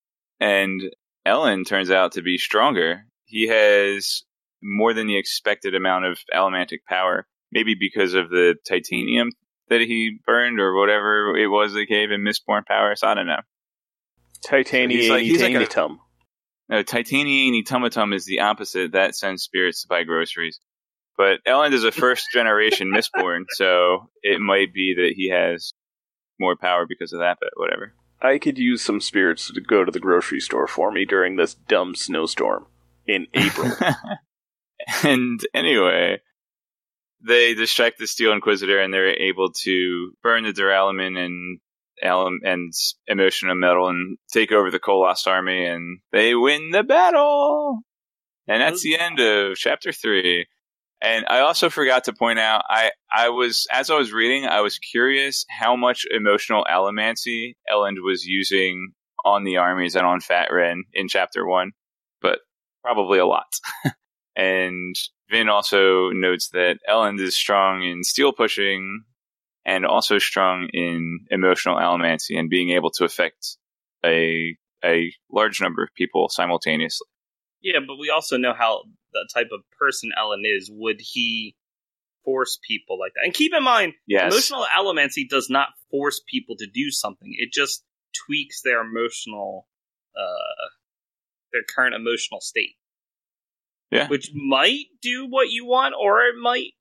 and Elend turns out to be stronger. He has more than the expected amount of allomantic power, maybe because of the titanium that he burned or whatever it was that gave him Mistborn powers. I don't know. Titanium He's like- he's like a-. No, Titanium Tumatum is the opposite. That sends spirits to buy groceries. But Elend is a first generation Mistborn, so it might be that he has more power because of that, but whatever. I could use some spirits to go to the grocery store for me during this dumb snowstorm in April. and anyway, they distract the Steel Inquisitor and they're able to burn the Duralumin and Alum and Emotional Metal and take over the Koloss army and they win the battle. And that's mm. the end of chapter three. And I also forgot to point out, I, I was, as I was reading, I was curious how much emotional allomancy Elend was using on the armies and on Fatren in chapter one, but probably a lot. and Vin also notes that Elend is strong in steel pushing and also strong in emotional allomancy and being able to affect a, a large number of people simultaneously. Yeah, but we also know how the type of person Elend is. Would he force people like that? And keep in mind, Yes. emotional allomancy does not force people to do something. It just tweaks their emotional, uh, their current emotional state. Yeah. Which might do what you want, or it might,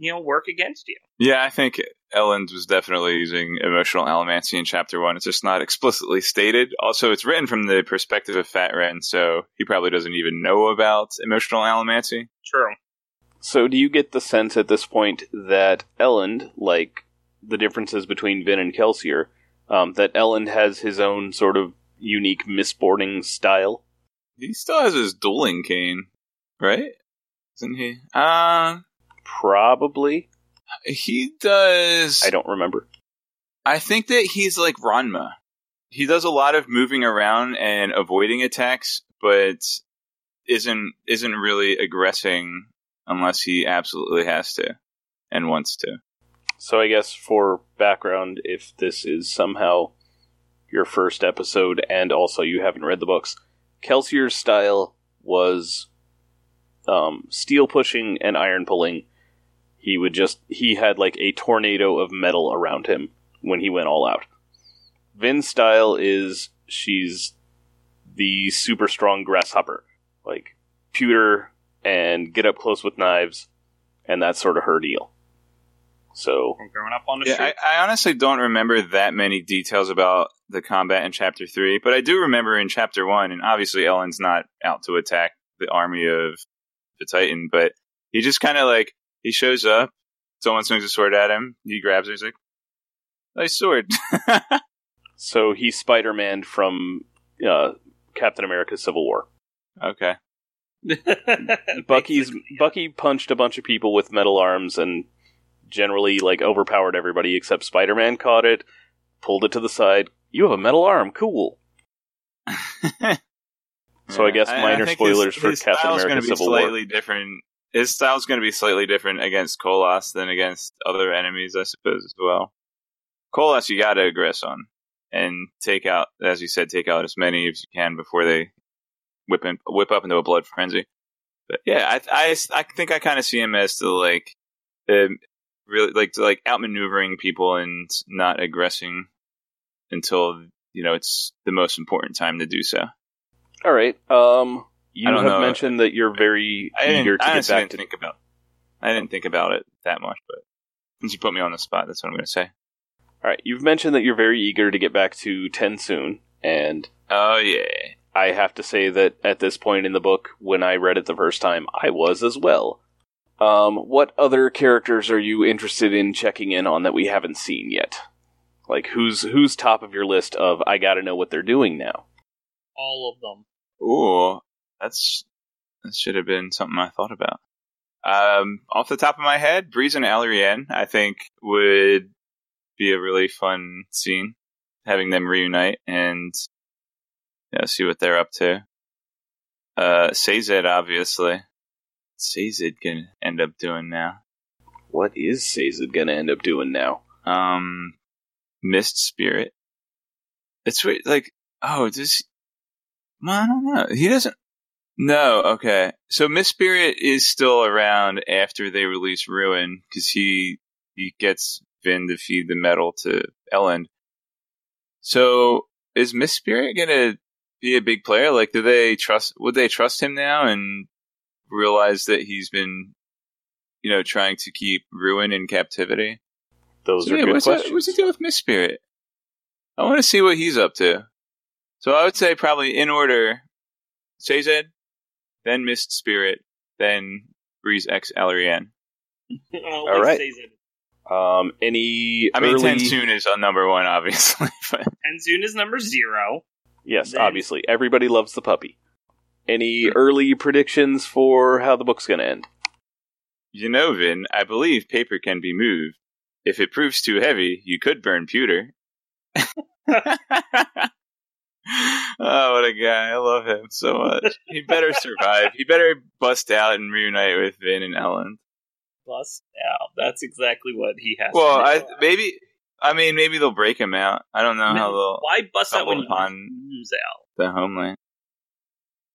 you know, work against you. Yeah, I think Elend was definitely using emotional allomancy in chapter one. It's just not explicitly stated. Also, it's written from the perspective of Fatren, so he probably doesn't even know about emotional allomancy. True. So, do you get the sense at this point that Elend, like the differences between Vin and Kelsier, um, that Elend has his own sort of unique Mistborn style. He still has his dueling cane, right? Isn't he? Uh, Probably. he does. I don't remember. I think that he's like Ranma. He does a lot of moving around and avoiding attacks, but isn't isn't really aggressing unless he absolutely has to and wants to. So I guess for background, if this is somehow your first episode and also you haven't read the books, Kelsier's style was um, steel pushing and iron pulling. He would just he had like a tornado of metal around him when he went all out. Vin's style is she's the super strong grasshopper, like pewter and get up close with knives, and that's sort of her deal. So growing up on the Yeah, street. I, I honestly don't remember that many details about the combat in chapter three, but I do remember in chapter one, and obviously Elend's not out to attack the army of the Titan, but he just kind of like he shows up, someone swings a sword at him, he grabs it, he's like, "Nice sword." so he's Spider Man from uh, Captain America: Civil War. okay, Bucky's Bucky punched a bunch of people with metal arms and generally like overpowered everybody except Spider-Man caught it, pulled it to the side. You have a metal arm, cool. So I guess minor think spoilers for his Captain America: Civil War. slightly different. His style's going to be slightly different against Koloss than against other enemies, I suppose, as well. Koloss, you got to aggress on and take out, as you said, take out as many as you can before they whip in, whip up into a blood frenzy. But yeah, I I, I think I kind of see him as to like um, really like to like outmaneuvering people and not aggressing until you know it's the most important time to do so. All right. Um, you I have don't know. mentioned that you're very I eager didn't, to I get honestly back didn't to. think about. I didn't think about it that much, but since you put me on the spot, that's what I'm going to say. All right, you've mentioned that you're very eager to get back to TenSoon, and Oh yeah, I have to say that at this point in the book, when I read it the first time, I was as well. Um, what other characters are you interested in checking in on that we haven't seen yet? Like who's who's top of your list of I got to know what they're doing now? All of them. Ooh, that's that should have been something I thought about. Um, off the top of my head, Breeze and Alrianne, I think would be a really fun scene, having them reunite and see what they're up to. Uh, Sazed, obviously. Sazed gonna end up doing now. What is Sazed gonna end up doing now? um mist spirit it's weird like oh does well, i don't know he doesn't no okay so mist spirit is still around after they release ruin because he he gets vin to feed the metal to Elend so is mist spirit gonna be a big player like do they trust would they trust him now and realize that he's been you know trying to keep ruin in captivity Those so, are yeah, good what's, that- questions. what's he do with Mist Spirit? I want to see what he's up to. So I would say probably in order: Sazed, then Mist Spirit, then Breeze X Alrianne. All right. Um, any I mean, early... Tensoon is on number one, obviously, but TenSoon is number zero. Yes, Then- obviously everybody loves the puppy. Any early predictions for how the book's gonna end? you know, Vin, I believe paper can be moved. If it proves too heavy, you could burn pewter. oh, what a guy! I love him so much. He better survive. He better bust out and reunite with Vin and Elend. Bust out. That's exactly what he has. Well, to I maybe I mean maybe they'll break him out. I don't know how they'll Why bust out when you lose out? the homeland.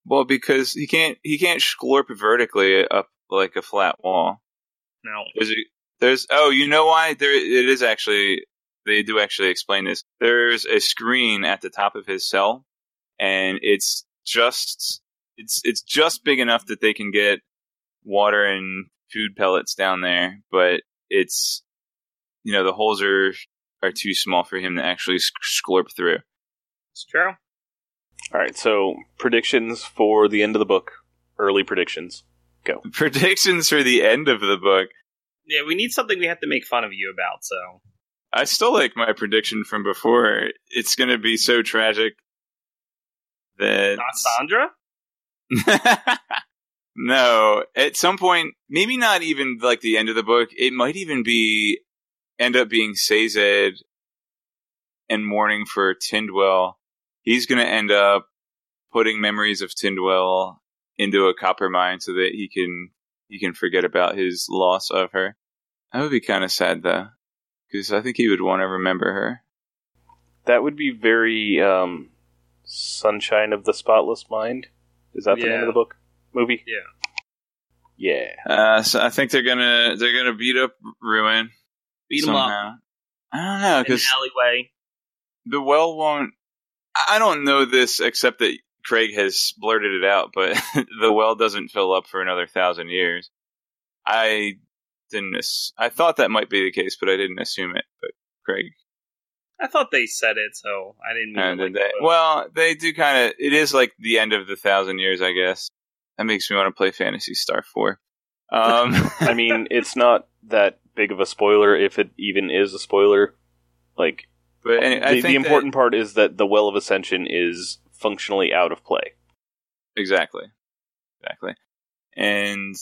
Well, because he can't he can't schlorp vertically up like a flat wall. No. There's a, there's oh you know why there it is actually they do actually explain this. There's a screen at the top of his cell, and it's just it's it's just big enough that they can get water and food pellets down there, but it's you know the holes are are too small for him to actually sc- schlorp through. It's true. All right, so predictions for the end of the book. Early predictions. Go. Predictions for the end of the book. Yeah, we need something we have to make fun of you about, so. I still like my prediction from before. It's going to be so tragic that Not Sandra? no, at some point, maybe not even like the end of the book. It might even be end up being Sazed and mourning for Tindwyl. He's going to end up putting memories of Tindwyl into a coppermind so that he can he can forget about his loss of her. That would be kind of sad though, because I think he would want to remember her. That would be very um, Sunshine of the Spotless Mind. Is that the name of the book? Movie? Yeah. Yeah. Uh, so I think they're gonna they're gonna beat up Ruin. Beat him up. I don't know because alleyway. the well won't. I don't know this except that Craig has blurted it out, but the well doesn't fill up for another thousand years. I didn't. Ass- I thought that might be the case, but I didn't assume it. But Craig, I thought they said it, so I didn't mean to, did like, they? Well, they do kind of. It is like the end of the thousand years, I guess. That makes me want to play Phantasy Star Four. Um, I mean, it's not that big of a spoiler if it even is a spoiler. Like, but any- I the, think the that- important part is that the Well of Ascension is functionally out of play. Exactly. Exactly. And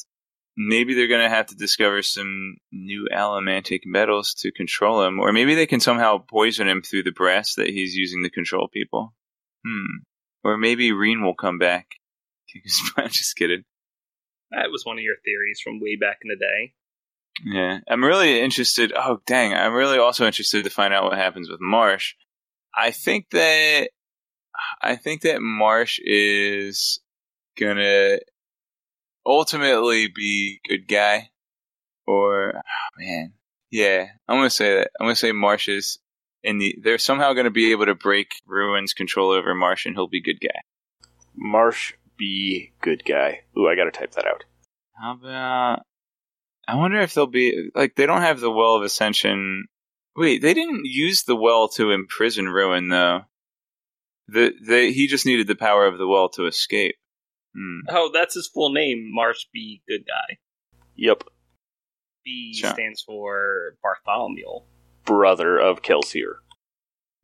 maybe they're going to have to discover some new allomantic metals to control him, or maybe they can somehow poison him through the brass that he's using to control people. Hmm. Or maybe Reen will come back. I'm just kidding. that was one of your theories from way back in the day. Yeah. I'm really interested. Oh, dang. I'm really also interested to find out what happens with Marsh. I think that, I think that Marsh is gonna ultimately be good guy. Or, oh man. Yeah. I'm gonna say that. I'm gonna say Marsh is in the, they're somehow gonna be able to break Ruin's control over Marsh and he'll be good guy. Marsh be good guy. Ooh, I gotta type that out. How about? I wonder if they'll be like they don't have the well of ascension. Wait, they didn't use the well to imprison Ruin though. The they he just needed the power of the well to escape. Hmm. Oh, that's his full name, Marsh B. Good Guy. Yep. B Sure. stands for Bartholomew. Brother of Kelsier.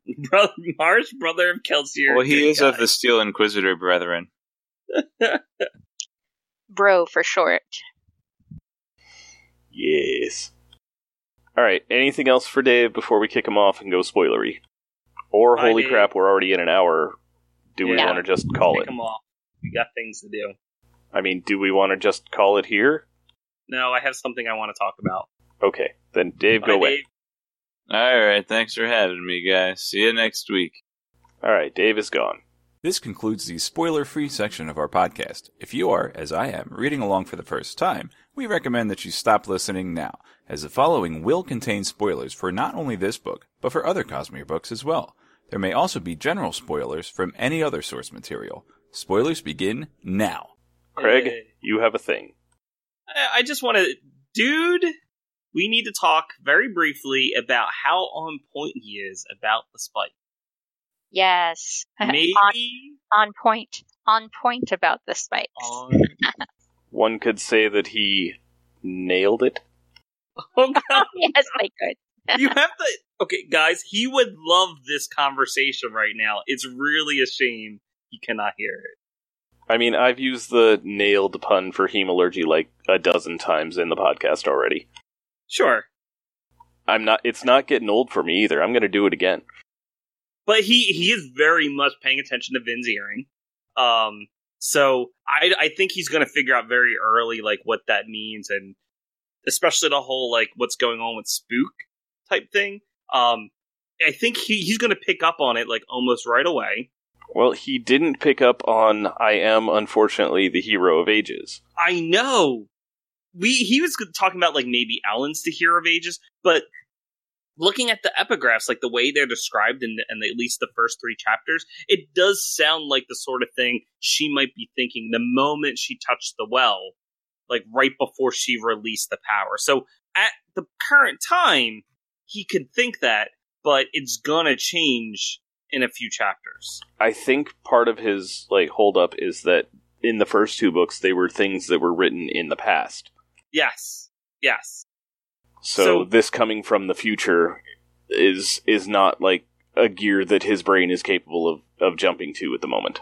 Brother, Marsh, brother of Kelsier. Well, he Good is of the Steel Inquisitor brethren. Bro for short. Yes. All right. Anything else for Dave before we kick him off and go spoilery? Or Hi, holy Dave. crap, we're already in an hour. Do we Yeah. want to just call Pick it? 'Em off. We got things to do. I mean, do we want to just call it here? No, I have something I want to talk about. Okay, then Dave, go Bye, away. Dave. All right, thanks for having me, guys. See you next week. All right, Dave is gone. This concludes the spoiler free section of our podcast. If you are, as I am, reading along for the first time, we recommend that you stop listening now, as the following will contain spoilers for not only this book, but for other Cosmere books as well. There may also be general spoilers from any other source material. Spoilers begin now. Craig, Hey. you have a thing. I I just want to, dude. We need to talk very briefly about how on point he is about the spike. Yes. Maybe on, on point. On point about the spikes. on. One could say that he nailed it. Oh god, yes, I could. you have to. Okay, guys, he would love this conversation right now. It's really a shame he cannot hear it. I mean, I've used the nailed pun for hemalurgy like a dozen times in the podcast already. Sure, I'm not. It's not getting old for me either. I'm going to do it again. but he he is very much paying attention to Vin's hearing. Um, so I I think he's going to figure out very early like what that means, and especially the whole like what's going on with spook type thing. Um, I think he he's going to pick up on it like almost right away. Well, he didn't pick up on I am unfortunately the hero of ages. I know. We he was talking about like maybe Alan's the hero of ages, but looking at the epigraphs, like the way they're described in, the, in the, at least the first three chapters, it does sound like the sort of thing she might be thinking the moment she touched the well, like right before she released the power. So at the current time, he could think that, but it's gonna change in a few chapters. I think part of his like holdup is that in the first two books they were things that were written in the past. Yes, yes. So, So- this coming from the future is is not like a gear that his brain is capable of, of jumping to at the moment.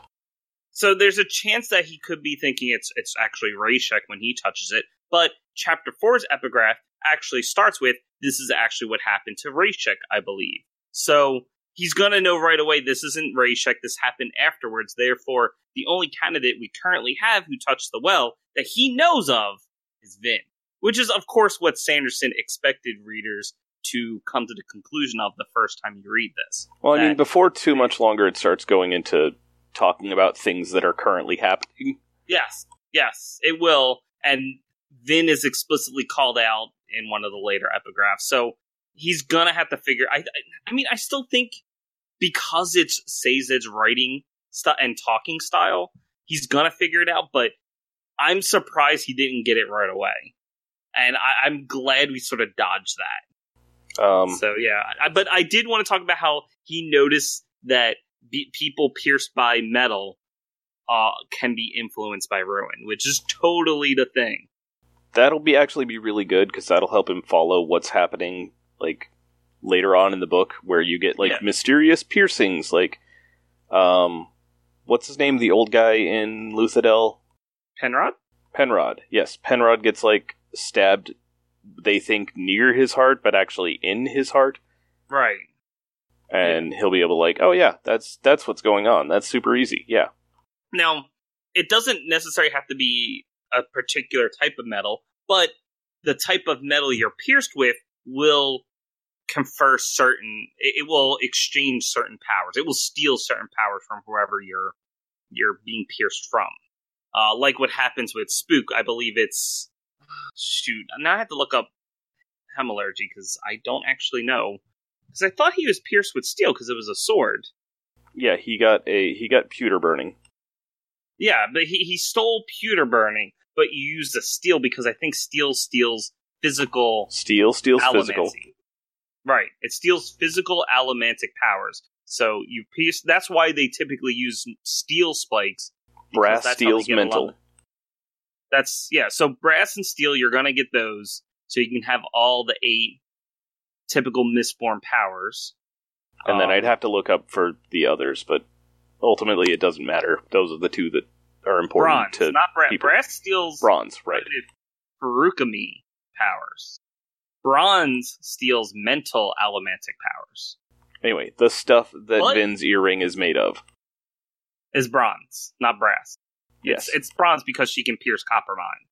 So there's a chance that he could be thinking it's it's actually Rashek when he touches it, but chapter four's epigraph actually starts with this is actually what happened to Rashek, I believe. So he's gonna know right away this isn't Rashek, this happened afterwards. Therefore, the only candidate we currently have who touched the well that he knows of is Vin. Which is of course what Sanderson expected readers to come to the conclusion of the first time you read this. Well, I mean, before too much longer, it starts going into talking about things that are currently happening. Yes, yes, it will. And Vin is explicitly called out in one of the later epigraphs, so he's gonna have to figure. I, I, I mean, I still think because it's Sazed's writing st- and talking style, he's gonna figure it out. But I'm surprised he didn't get it right away, and I, I'm glad we sort of dodged that. Um, So yeah, I, but I did want to talk about how he noticed that be- people pierced by metal uh, can be influenced by ruin, which is totally the thing. that'll be actually be really good because that'll help him follow what's happening like later on in the book, where you get like Yeah. mysterious piercings, like um, what's his name, the old guy in Luthadel, Penrod. Penrod. Yes, Penrod gets like stabbed. They think near his heart, but actually in his heart. Right. and he'll be able to like, oh yeah, that's that's what's going on. That's super easy. Yeah, Now, it doesn't necessarily have to be a particular type of metal, but the type of metal you're pierced with will confer certain it it will exchange certain powers. It will steal certain powers from whoever you're you're being pierced from. Uh, like what happens with Spook, I believe it's shoot. Now I have to look up hemalurgy because I don't actually know. Because I thought he was pierced with steel because it was a sword. yeah. He got a he got pewter burning. Yeah, but he, he stole pewter burning, but you used the steel because I think steel steals physical Steel steals physical. Right. It steals physical allomantic powers. So you piece that's why they typically use steel spikes. Brass steals mental. That's yeah, so brass and steel you're gonna get those so you can have all the eight typical Mistborn powers. And then Um, I'd have to look up for the others, but ultimately it doesn't matter. Those are the two that are important bronze, to not brass. people. Brass steals bronze, right? Feruchemy powers. Bronze steals mental allomantic powers. Anyway, the stuff that What? Vin's earring is made of. Is bronze, not brass. Yes, It's, it's bronze because she can pierce copper mine.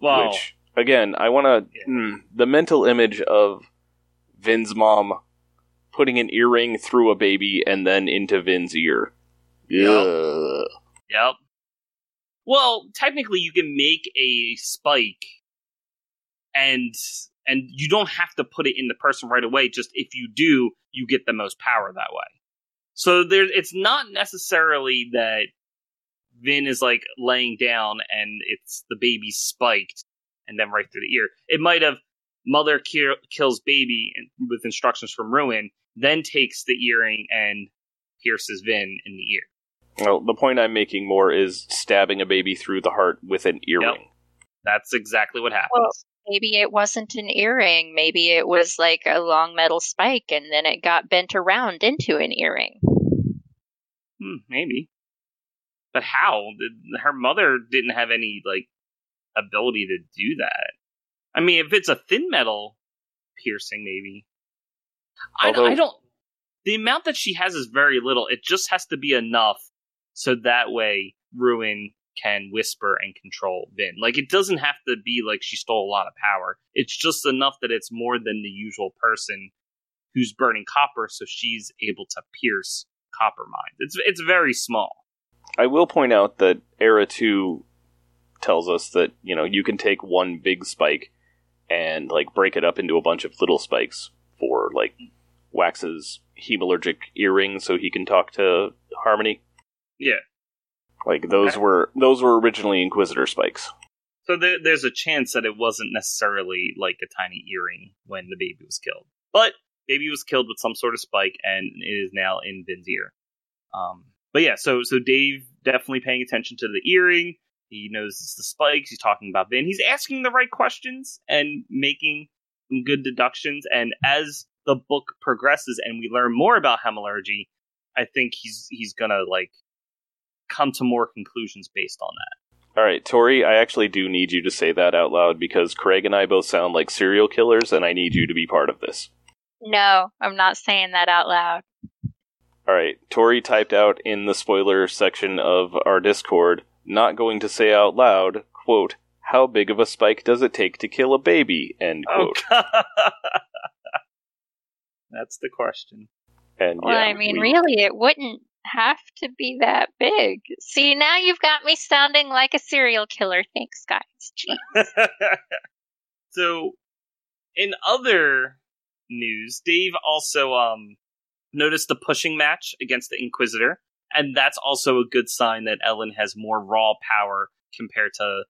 Well, which again, I want to Yeah. Hmm, the mental image of Vin's mom putting an earring through a baby and then into Vin's ear. Yep. Ugh. yep. Well, technically, you can make a spike, and and you don't have to put it in the person right away. Just if you do, you get the most power that way. So there, it's not necessarily that Vin is like laying down and it's the baby spiked and then right through the ear. It might have mother ki- kills baby and- with instructions from Ruin, then takes the earring and pierces Vin in the ear. Well, the point I'm making more is stabbing a baby through the heart with an earring. That's exactly what happens. Well- Maybe it wasn't an earring. Maybe it was like a long metal spike and then it got bent around into an earring. Hmm, maybe. But how? Did- Her mother didn't have any like ability to do that. I mean, if it's a thin metal piercing, maybe. I, I don't. The amount that she has is very little. It just has to be enough so that way Ruin can whisper and control Vin. Like it doesn't have to be like she stole a lot of power. It's just enough that it's more than the usual person who's burning copper, so she's able to pierce copper mines. It's it's very small. I will point out that Era 2 tells us that, you know, you can take one big spike and, like, break it up into a bunch of little spikes for, like, Wax's hemalurgic earring so he can talk to Harmony. Yeah. Like, those Okay. were those were originally Inquisitor spikes. So there, there's a chance that it wasn't necessarily like a tiny earring when the baby was killed, but baby was killed with some sort of spike, and it is now in Vin's ear. Um, but yeah, so so Dave definitely paying attention to the earring. He knows it's the spikes. He's talking about Vin. He's asking the right questions and making some good deductions. And as the book progresses and we learn more about hemalurgy, I think he's he's gonna like come to more conclusions based on that. All right, Tori, I actually do need you to say that out loud because Craig and I both sound like serial killers, and I need you to be part of this. No, I'm not saying that out loud. All right, Tori typed out in the spoiler section of our Discord, not going to say out loud, quote, how big of a spike does it take to kill a baby, end oh, quote. Oh, That's the question. And Well, yeah, I mean, we- really, it wouldn't have to be that big. See, now you've got me sounding like a serial killer. Thanks, guys. So, in other news, Dave also um noticed the pushing match against the Inquisitor, and that's also a good sign that Elend has more raw power compared to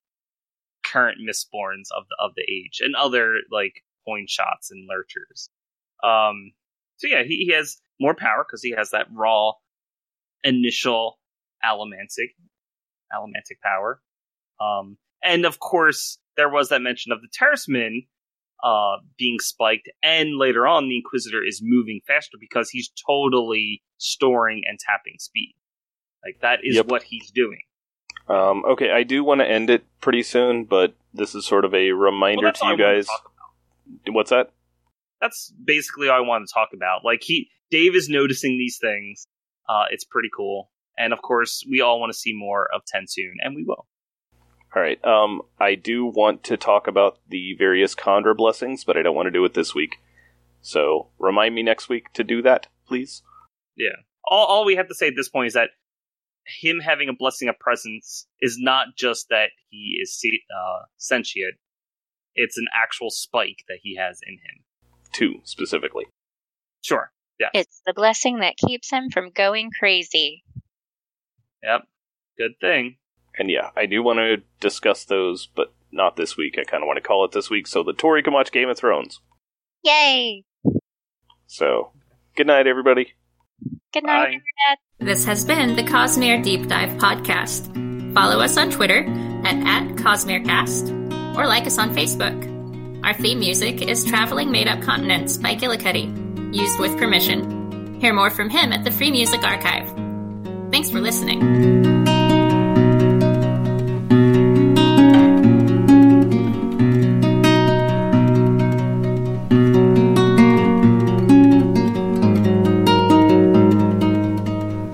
current Mistborns of the of the age and other like coinshots and lurchers. Um, so yeah, he, he has more power because he has that raw initial allomantic allomantic power. Um, and of course, there was that mention of the Terrismen uh, being spiked, and later on, the Inquisitor is moving faster because he's totally storing and tapping speed. Like that is Yep. what he's doing. Um, okay, I do want to end it pretty soon, but this is sort of a reminder Well, to you guys. about. What's that? That's basically all I want to talk about. Like he, Dave is noticing these things. Uh, it's pretty cool, and of course, we all want to see more of TenSoon, and we will. All right. Um, I do want to talk about the various Kandra blessings, but I don't want to do it this week. So remind me next week to do that, please. Yeah. All, all we have to say at this point is that him having a blessing of presence is not just that he is uh, sentient; it's an actual spike that he has in him. Two specifically. Sure. Yeah. It's the blessing that keeps him from going crazy. Yep. Good thing. And yeah, I do want to discuss those, but not this week. I kind of want to call it this week so that Tori can watch Game of Thrones. Yay! So, good night, everybody. Good night, Bye. Internet. This has been the Cosmere Deep Dive Podcast. Follow us on Twitter at, at CosmereCast or like us on Facebook. Our theme music is Traveling Made Up Continents by Gillicuddy, used with permission. Hear more from him at the Free Music Archive. Thanks for listening.